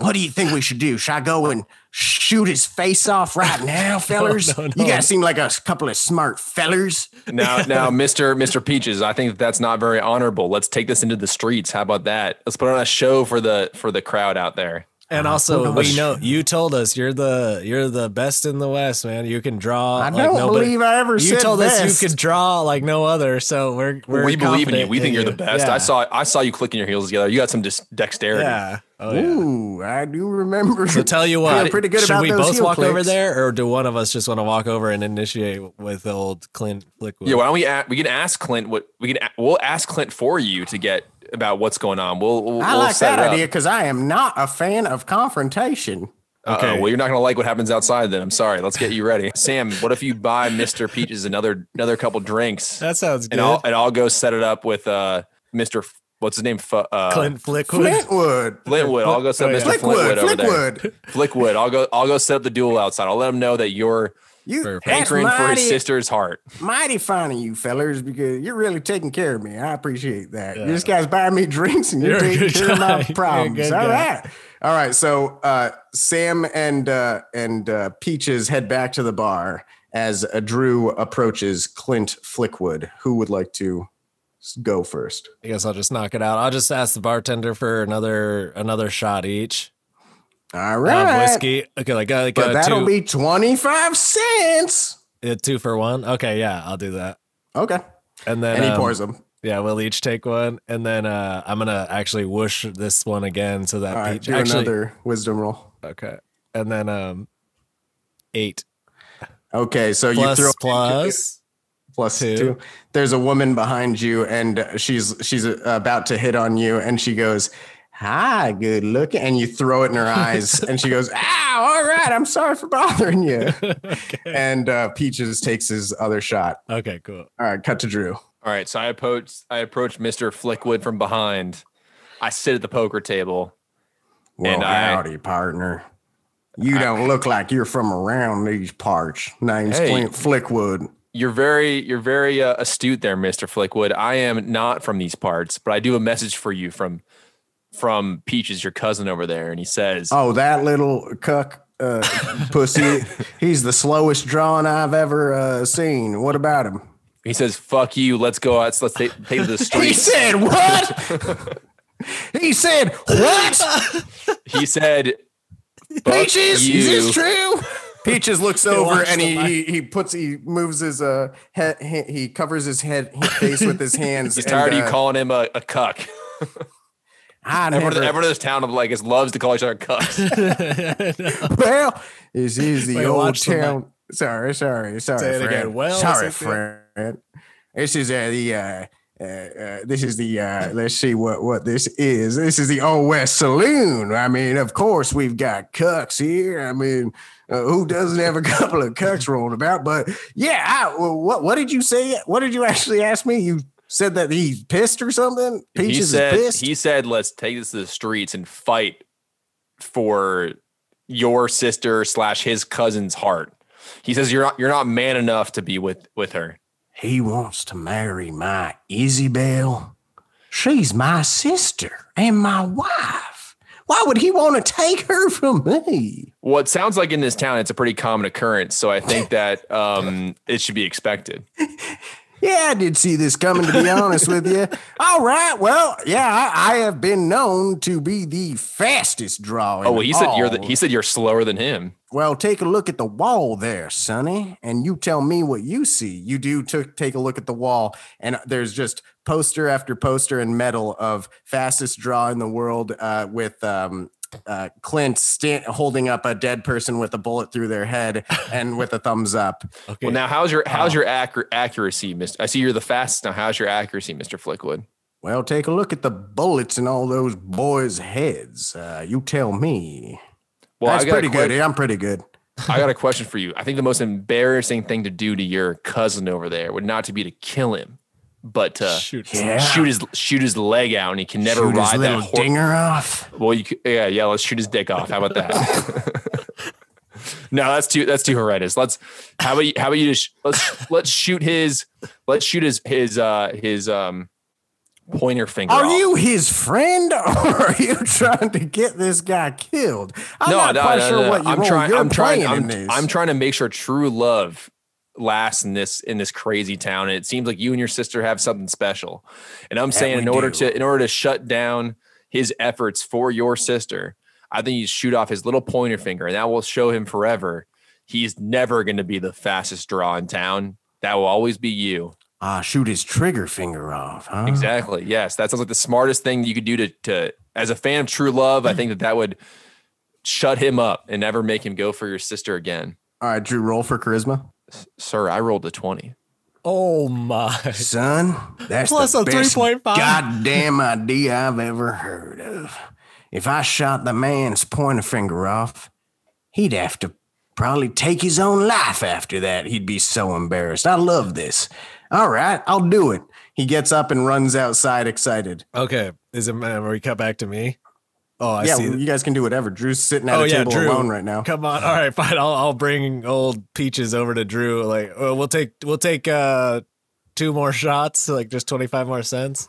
what do you think we should do? Should I go and shoot his face off right now, fellers? no, You no. guys seem like a couple of smart fellers. Now, now, Mr. Mr. Peaches, I think that's not very honorable. Let's take this into the streets. How about that? Let's put on a show for the for the crowd out there. And oh, also, oh, we know you told us you're the you're the best in the West, man. You can draw. I like don't nobody- believe I ever You said told best. us you could draw like no other, so we're we're we believe in you. confident We think you're the best. Yeah. I saw I saw you clicking your heels together. You got some dis- dexterity. Yeah. Oh, yeah. Ooh, I do remember. So tell you what, pretty good should about we both heel walk over there, or do one of us just want to walk over and initiate with old Clint Flickwood? Yeah, why don't we? a we can ask Clint what we can. a- We'll ask Clint for you to get about what's going on. We'll. we'll I we'll like set that it up. idea because I am not a fan of confrontation. Uh-oh, Okay. Well, you're not gonna like what happens outside. Then I'm sorry. Let's get you ready, Sam. What if you buy Mister Peaches another another couple drinks, that sounds good. and I'll and I'll go set it up with uh Mister. What's his name? Fu- Uh, Clint Flickwood. Flintwood. Flintwood. I'll go set Oh, up yeah. Mr. Flintwood Flickwood. over there. Flickwood. Flickwood. I'll go. I'll go set up the duel outside. I'll let him know that you're You Perfect. that's hankering for his sister's heart. mighty fine of you fellers because you're really taking care of me. I appreciate that. Yeah. You just guys buying me drinks and you're, You're taking good care of my problems. good All guy. right. All right. So uh, Sam and uh, and uh, Peaches head back to the bar as uh, Drew approaches Clint Flickwood. Who would like to go first? I guess I'll just knock it out. I'll just ask the bartender for another another shot each All right. whiskey. Okay, like, uh, like But uh, that'll two, be 25 cents. uh, two for one. Okay, yeah, I'll do that. Okay. And then And he um, pours them. Yeah, we'll each take one, and then uh, I'm gonna actually whoosh this one again so that All right. Peach Do actually another wisdom roll. okay, and then um, eight Okay. So plus you throw plus. plus two. two. There's a woman behind you, and she's she's about to hit on you, and she goes, "Hi, good looking," and you throw it in her eyes, and she goes, "Ow! All right, I'm sorry for bothering you." okay. And uh, Peaches takes his other shot. okay, cool. All right, cut to Drew. All right, so I approach I approach Mr. Flickwood from behind. I sit at the poker table. Well, And I- howdy, partner. You don't look like you're from around these parts. Name's Hey. Clint Flickwood. You're very you're very uh, astute there, Mr. Flickwood. I am not from these parts, but I do have a message for you from from Peaches, your cousin over there, and he says, Oh, that little cuck uh, pussy. He's the slowest drawing I've ever uh, seen. What about him? he says, "Fuck you, let's go out, let's take, take to the street." He said what? he said what? he said, Peaches, you." is this true? Peaches looks over watched and he, he he puts he moves his uh head he, he covers his head his face with his hands. He's and, tired of you uh, calling him a, a cuck. I Everyone, never, everyone in this town of like is loves to call each other cucks. well, this is the Wait, old watch the mic. town. Sorry, sorry, sorry, Say it friend. again. Well, sorry, it's okay. friend. This is uh, the uh, uh, uh, this is the uh, let's see what what this is. This is the Old West Saloon. I mean, of course we've got cucks here. I mean, uh, who doesn't have a couple of cucks rolling about? But yeah, I, well, what what did you say? What did you actually ask me? You said that he's pissed or something. he said is pissed. he said let's take this to the streets and fight for your sister slash his cousin's heart. He says you're not you're not man enough to be with with her. He wants to marry my Isabel. She's my sister and my wife. Why would he want to take her from me? Well, it sounds like in this town it's a pretty common occurrence, so I think that um, it should be expected. Yeah, I did see this coming, to be honest with you. All right. Well, yeah, I, I have been known to be the fastest drawing. Oh, well, he said you're the, he said you're slower than him. Well, take a look at the wall there, Sonny, and you tell me what you see. You do t- take a look at the wall, and there's just poster after poster and medal of fastest draw in the world uh, with um, uh, Clint sta- holding up a dead person with a bullet through their head and with a thumbs up. Okay. Well, now how's your how's your accur- accuracy, Mister? I see you're the fastest now. How's your accuracy, Mister Flickwood? Well, take a look at the bullets in all those boys' heads. Uh, you tell me. Well, That's I got pretty good. I'm pretty good. I got a question for you. I think the most embarrassing thing to do to your cousin over there would not to be to kill him, but to Shoot. Yeah. shoot his shoot his leg out, and he can never Shoot his ride that little horse. dinger off. Well, you could, yeah, yeah. Let's shoot his dick off. How about that? no, that's too that's too horrendous. Let's how about you, how about you just let's let's shoot his let's shoot his his uh his um pointer finger. Are off. you his friend, or are you trying to get this guy killed? I'm no, not no, quite no, sure no. what you I'm role trying. you're I'm trying. I'm, this. I'm trying to make sure true love lasts in this in this crazy town. And it seems like you and your sister have something special. And I'm saying, in order do. to in order to shut down his efforts for your sister, I think you shoot off his little pointer finger, and that will show him forever. He's never going to be the fastest draw in town. That will always be you. Ah, shoot his trigger finger off, huh? Exactly. Yes, that sounds like the smartest thing you could do to to as a fan of True Love. I think that that would shut him up and never make him go for your sister again. All right, Drew, roll for charisma. Sir, I rolled a 20. Oh my. Son, that's Plus the a best 3.5. goddamn idea I've ever heard of. If I shot the man's pointer finger off, he'd have to probably take his own life after that. He'd be so embarrassed. I love this. All right, I'll do it. He gets up and runs outside excited. Okay. Is it uh, man, we cut back to me? Oh, I yeah, see. you guys can do whatever. Drew's sitting at oh a yeah, table Drew. alone right now. Come on. All right, fine. I'll I'll bring old Peaches over to Drew. Like uh, we'll take we'll take uh two more shots, like just twenty five more cents.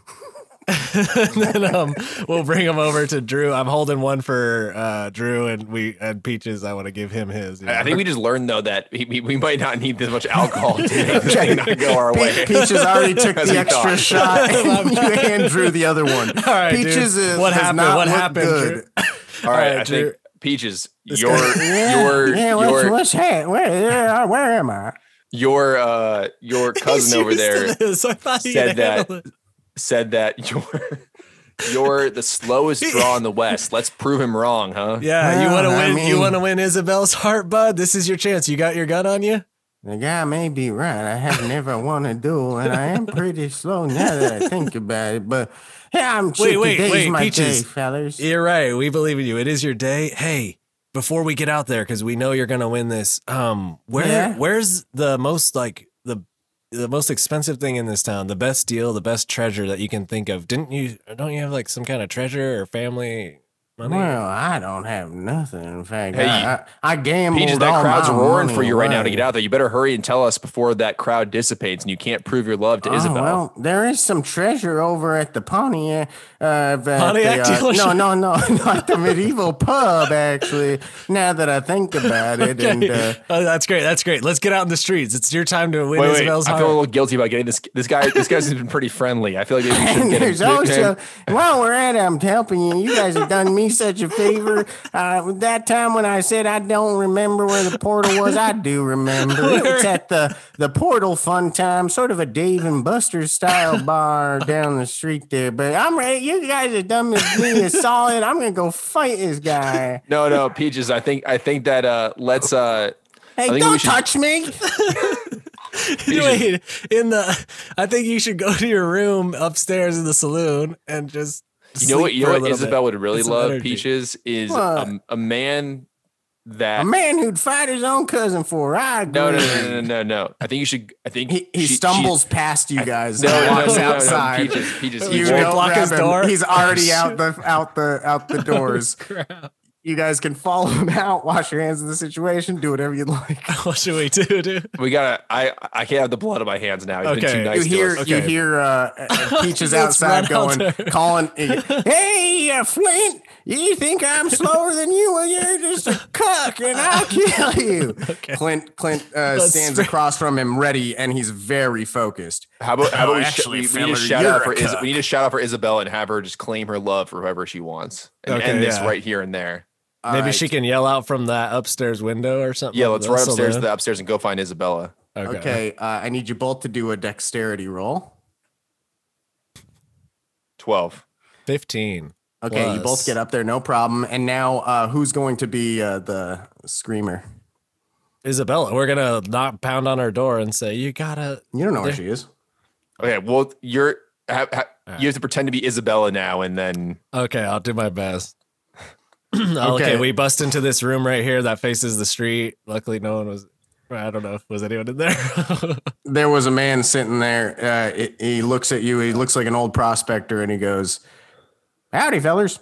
and then um we'll bring him over to Drew. I'm holding one for uh Drew and we and Peaches. I want to give him his. you I I think we just learned though that we, we, we might not need this much alcohol to make not go our Pe- way. Peaches already took the extra thought. shot, and you hand Drew the other one. All right, dude. Peaches is What does happened? not What happened, good. Drew? All right, All right, I Drew. think Peaches, This your guy- your yeah, what's, your what's that? Where, where am I? your uh your cousin over there this. I thought he said that- it. Said that you're you're the slowest draw in the West. Let's prove him wrong, huh? Yeah, you want to I win. you want to win Isabel's heart, bud. This is your chance. You got your gun on you. The guy may be right. I have never won a duel, and I am pretty slow now that I think about it. But yeah, I'm Wait, wait, Today's wait, my Peaches. day, fellas. You're right. We believe in you. It is your day. Hey, before we get out there, because we know you're gonna win this. Um, where Yeah. where's the most like the the most expensive thing in this town? The best deal, the best treasure that you can think of. Didn't you? Don't you have like some kind of treasure or family money? Well, I don't have nothing. In fact, Hey, I, I, I gambled Peaches, all that crowd's my roaring for you right now to get out there. You better hurry and tell us before that crowd dissipates and you can't prove your love to Oh, Isabel. well, there is some treasure over at the Pontiac. Uh, at Pontiac the, uh. No, no, no, not the medieval pub. Actually, now that I think about it, and uh, oh, that's great. That's great. Let's get out in the streets. It's your time to win Wait, wait. Isabel's I feel a little guilty about getting this. This guy, this guy's been pretty friendly. I feel like maybe we should and get him. there's also while we're at it, I'm helping you. You guys have done me such a favor. Uh, that time when I said I don't remember where the portal was, I do remember. It's at the the portal fun time, sort of a Dave and Buster's style bar down the street there. But I'm ready. You guys are dumb as me a solid. I'm gonna go fight this guy. No, no, Peaches. I think I think that uh let's uh Hey, think we don't should- touch me. Wait, in the I think you should go to your room upstairs in the saloon and just you know what sleep you know what Isabel bit. would really love energy. Peaches is a, a man that A man who'd fight his own cousin for. I agree. no, no no no no no no. I think you should I think He, he she- stumbles past you guys. No, and no, no, walks no, no, no, outside. Peaches, Peaches. You he won't won't- block his door? He's already out the out the out the doors. You guys can follow him out, wash your hands of the situation, do whatever you'd like. What should we do, dude? We gotta. I I can't have the blood on my hands now. He's been Okay. too nice You hear to us. you hear uh, uh, Peaches outside run going, there. calling, "Hey, uh, Flint, you think I'm slower than you? Well, you're just a cuck, and I'll kill you." Clint Clint uh, stands spray- across from him, ready, and he's very focused. How about how Oh, about we, sh- actually, we, we need to shout out for Is- we need to shout out for Isabel and have her just claim her love for whoever she wants and Okay, end this yeah. right here and there. All Maybe right. she can yell out from that upstairs window or something. Yeah, let's run upstairs to the upstairs and go find Isabella. Okay. Okay, uh, I need you both to do a dexterity roll. Twelve. Fifteen. Okay, you both get up there, no problem. And now, uh, who's going to be uh, the screamer? Isabella, we're gonna knock pound on her door and say, "You gotta." You don't know where There- she is. Okay, well you're ha, ha, you have to pretend to be Isabella now, and then Okay, I'll do my best. okay. Okay. we bust into this room right here that faces the street. Luckily, no one was. I don't know. If was anyone in there? There was a man sitting there. Uh, he- he looks at you. He looks like an old prospector, and he goes, "Howdy, fellers."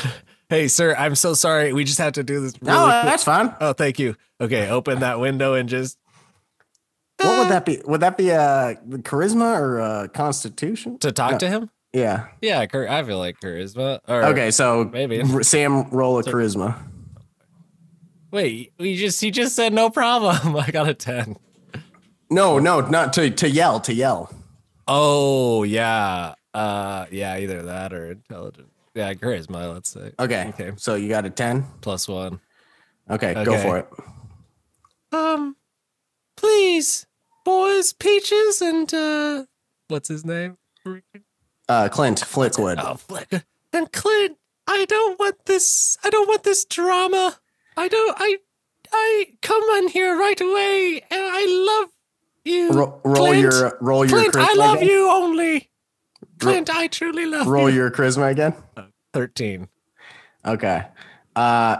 hey, sir, I'm so sorry. We just have to do this. Really No, quick. that's fine. Oh, thank you. Okay, open that window and just. What would that be? Would that be uh, charisma or uh, constitution? To talk No. to him? Yeah. Yeah, char- I feel like charisma. Or, Okay, so maybe. Sam roll a charisma. Wait, we just he just said no problem. I got a ten. No, no, not to to yell, to yell. Oh yeah, uh, yeah, either that or intelligent. Yeah, charisma. Let's say Okay. Okay. So you got a 10? plus one. Okay, go for it. Um, please, boys, peaches, and uh, what's his name? Uh Clint Flickwood. Oh, Flick. And Clint, I don't want this. I don't want this drama. I don't. I. I come in here right away, and I love you. Ro- roll Clint. your roll your Clint, charisma I love again. you only. Clint, I truly love you. Roll you. your charisma again. Thirteen. Okay. Uh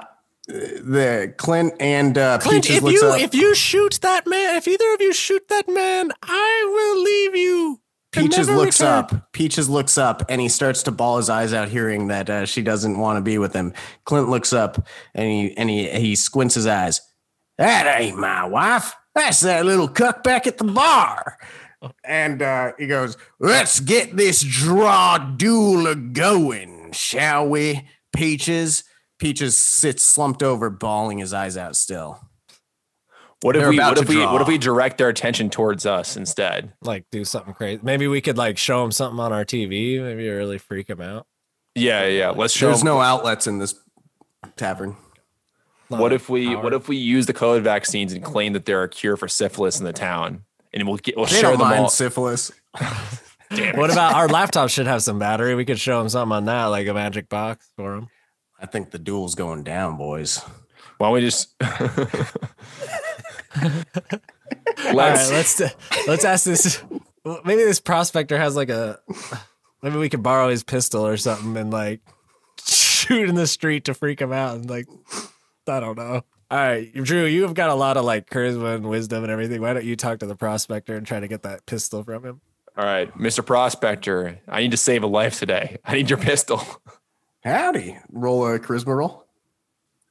the Clint and uh Clint, Peaches if you up. if you shoot that man, if either of you shoot that man, I will leave you. Peaches looks up. Peaches looks up and he starts to ball his eyes out, hearing that uh, she doesn't want to be with him. Clint looks up and he and he he squints his eyes. That ain't my wife. That's that little cuck back at the bar. And uh, he goes, "Let's get this draw duel going, shall we?" Peaches. Peaches sits slumped over, bawling his eyes out. Still, What if we what if we what if we direct their attention towards us instead? Like do something crazy. Maybe we could like show them something on our TV. Maybe really freak them out. Yeah, yeah. Let's show. there's 'em- no outlets in this tavern. what if we Power. what if we use the COVID vaccines and claim that they're a cure for syphilis in the town, and we'll get we'll They share them all. syphilis. What about our laptop should have some battery? We could show them something on that, like a magic box for them. I think the duel's going down, boys. Why don't we just All let's right, let's let's ask this. Maybe this prospector has like a. Maybe we could borrow his pistol or something and like shoot in the street to freak him out and like. I don't know. All right, Drew, you have got a lot of like charisma and wisdom and everything. Why don't you talk to the prospector and try to get that pistol from him? all right, Mr. Prospector. I need to save a life today. I need your pistol. Howdy. Roll a charisma roll.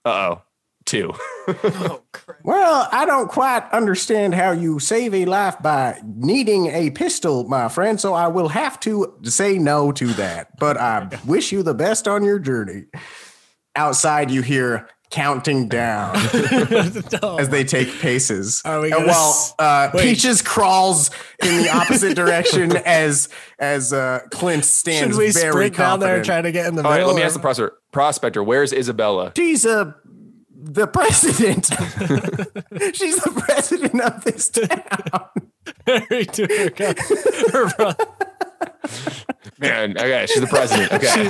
Uh oh, two. Well, I don't quite understand how you save a life by needing a pistol, my friend, so I will have to say no to that. But I wish you the best on your journey. Outside, you hear counting down as they take paces. Are we And while uh. Peaches crawls in the opposite direction as as uh, Clint stands Should we very sprint down there and confident. try to get in the All right, middle? let me ask the prospector. Prospector, where's Isabella? She's uh, the president. She's the president of this town. Harry to her, co- her brother. Man, okay, she's the president. Okay.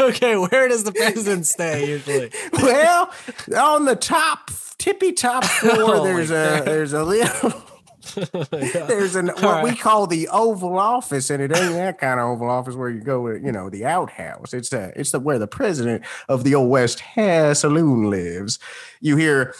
Okay, where does the president stay usually? Well, on the top tippy top floor, Oh there's a God. there's a little there's an what we call the Oval Office, and it ain't that kind of Oval Office where you go, with, you know, the outhouse. It's a it's the where the president of the old West Hair Saloon lives. You hear.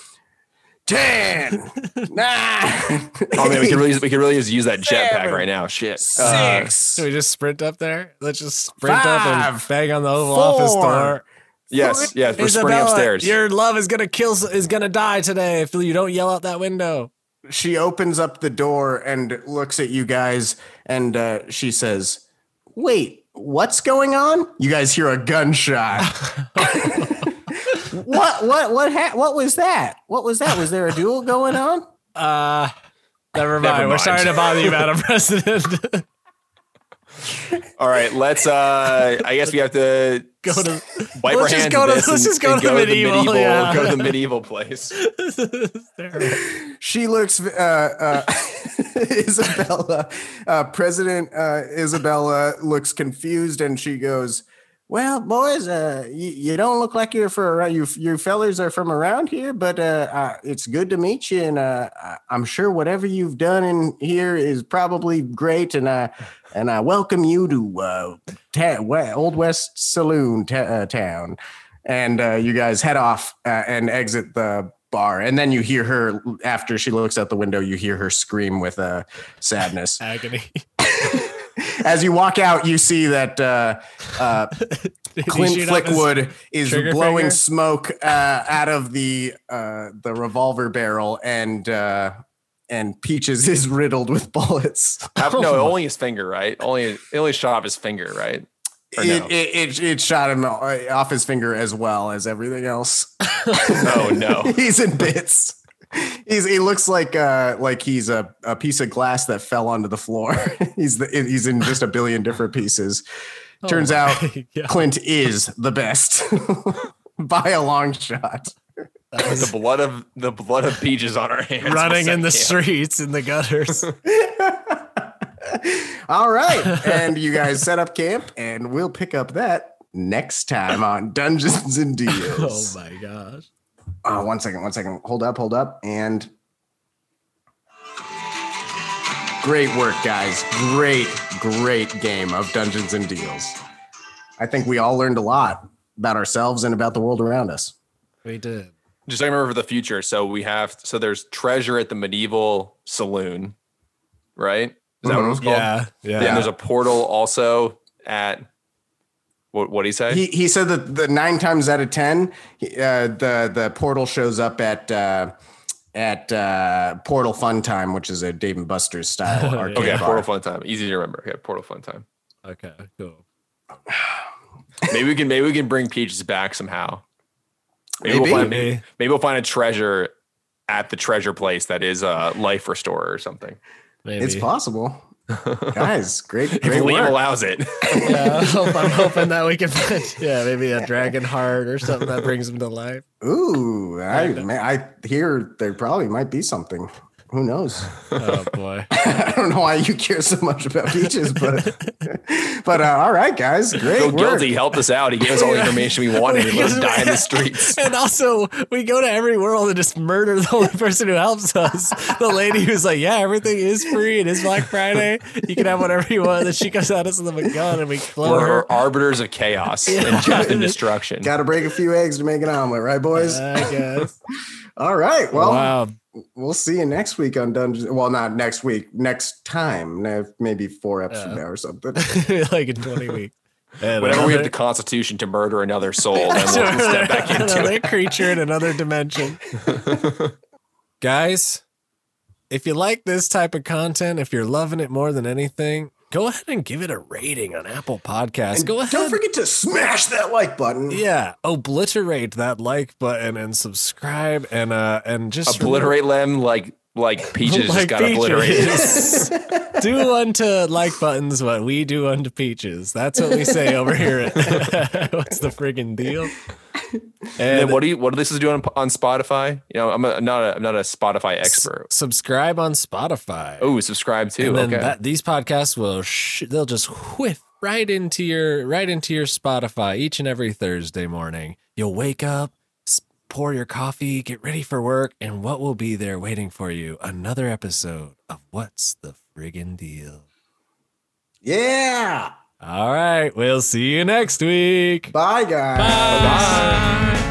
Ten, nine, Oh man, we can really we can really just use that jetpack Seven, right now. Shit. Uh, six, Should we just sprint up there? Let's just sprint up and bang on the Oval Office door. yes, yes, we're sprinting upstairs. Your love is gonna kill. Is gonna die today if you don't yell out that window. She opens up the door and looks at you guys and uh, she says wait what's going on? You guys hear a gunshot. What what what ha- what was that? What was that? Was there a duel going on? Uh, never mind. Never We're sorry to bother you, Madam President. All right, let's. uh I guess we have to go to. wipe Let's our just hands go to- this let's and- just go and to the medieval, yeah. Go to the medieval place. this is terrible. she looks uh, uh, isabella uh, president uh, isabella looks confused and she goes well boys uh, you, you don't look like you're for around you you fellers are from around here but uh, uh, it's good to meet you and uh, I- i'm sure whatever you've done in here is probably great and i and i welcome you to uh, ta- old west saloon ta- uh, town and uh, you guys head off uh, and exit the bar and then you hear her after she looks out the window you hear her scream with uh, sadness Agony. as you walk out you see that uh, uh, clint shoot off his- flickwood is blowing finger? smoke uh, out of the uh, the revolver barrel and uh, and Peaches is riddled with bullets. Have- no, only his finger, right? Only it only shot off his finger, right? Or It, no? it, it, it shot him off his finger as well as everything else. oh no. he's in bits. He's he looks like uh like he's a, a piece of glass that fell onto the floor. he's the, he's in just a billion different pieces. Turns Oh out my God. Clint is the best by a long shot. That the blood of the blood of peaches on our hands. running in the Yeah. streets in the gutters. All right, and you guys set up camp, and we'll pick up that next time on Dungeons and Deals. oh my gosh. Uh, one second, one second. Hold up, hold up, and great work, guys. Great, great game of Dungeons and Deals. I think we all learned a lot about ourselves and about the world around us. We did. Just I remember for the future. So we have so there's treasure at the medieval saloon, right? Is that what it was called? Yeah. Yeah. And there's a portal also at what what he say? He he said that the nine times out of ten, uh, the the portal shows up at uh, at uh, Portal Fun Time, which is a Dave and Buster's style arcade okay, bar. portal fun time. Easy to remember. Okay, portal fun time. Okay, cool. Maybe we can maybe we can bring peaches back somehow. Maybe, Maybe. we'll find maybe, Maybe. maybe we'll find a treasure at the treasure place that is a life restorer or something. Maybe. It's possible, guys. Great, If Liam work. allows it. yeah, I hope- I'm hoping that we can find, yeah, maybe a dragon heart or something that brings him to life. Ooh, I man, I hear there probably might be something. Who knows? Oh boy. I don't know why you care so much about beaches, but but uh, all right, guys, great Feel work. guilty. He helped us out. He gave us all the information we wanted and let us die in the streets. And also, we go to every world and just murder the only person who helps us. The lady who's like, "Yeah, everything is free. It is Black Friday. You can have whatever you want." Then she comes at us with a gun, and we blow We're her. arbiters of chaos and death and destruction. Got to break a few eggs to make an omelet, right, boys? I guess. all right. Well, wow. We'll see you next week on Dungeons. Well, not next week. Next time, maybe four eps from now or something. like in 20 weeks. And Whenever we have the constitution to murder another soul, then we'll step back into another it. creature in another dimension. Guys, if you like this type of content, if you're loving it more than anything, go ahead and give it a rating on Apple Podcasts. Go ahead. Don't forget to smash that like button. yeah, obliterate that like button and subscribe and uh and just Obliterate them like like peaches just Like got obliterated. Peaches. do unto like buttons what we do unto peaches. That's what we say over here. At, what's the friggin' deal? And then what do you what do this is doing on, Spotify? You know, I'm, a, not a I'm not a Spotify expert. subscribe on Spotify. Oh, subscribe too. and then Okay. that, these podcasts will sh- they'll just whiff right into your right into your Spotify each and every Thursday morning. You'll wake up, s- pour your coffee, get ready for work, and what will be there waiting for you? Another episode of What's the Friggin' Deal? Yeah. All right, we'll see you next week. Bye, guys. Bye.